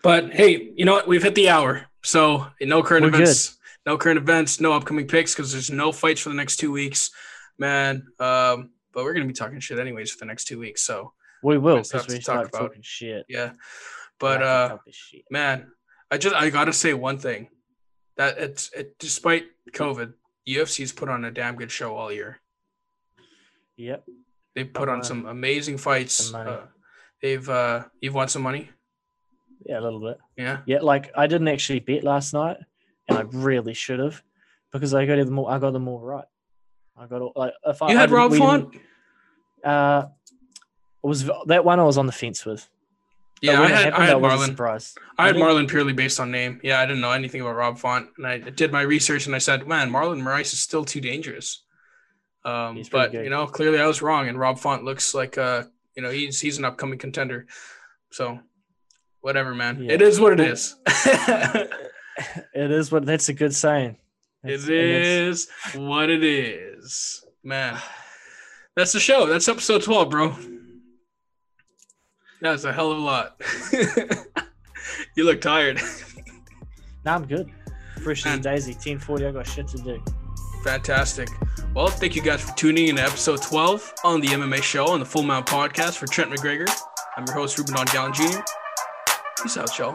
But hey, you know what? We've hit the hour, so no current We're events, no current events, no upcoming picks because there's no fights for the next two weeks, man. Um, but we're gonna be talking shit anyways for the next two weeks, so we will because we talk about. talking shit. yeah. But uh, man, I just I gotta say one thing that it's it despite COVID, UFC's put on a damn good show all year. yep, They put on some amazing fights. Uh, they've uh, you've won some money. Yeah, a little bit. Yeah. Yeah, like I didn't actually bet last night, and I really should have, because I got them all. I got them all right. I got all like if I You had Rob Font? Uh, it was that one I was on the fence with. Yeah, I had, happened, I had Marlon. surprise. I had Marlon purely based on name. Yeah, I didn't know anything about Rob Font, and I did my research, and I said, "Man, Marlon Moraes is still too dangerous." Um, but good. you know, clearly I was wrong, and Rob Font looks like uh, you know, he's he's an upcoming contender. So, whatever, man. Yeah. It is what it is. It is what that's a good sign. That's- it is what it is, man. That's the show. That's episode twelve, bro. That's a hell of a lot. you look tired. Nah, I'm good. Fresh as daisy. Ten forty. I got shit to do. Fantastic. Well, thank you guys for tuning in to episode 12 on the MMA show on the Full Mount podcast for Trent McGregor. I'm your host, Reuben Don Jr. Peace out, y'all.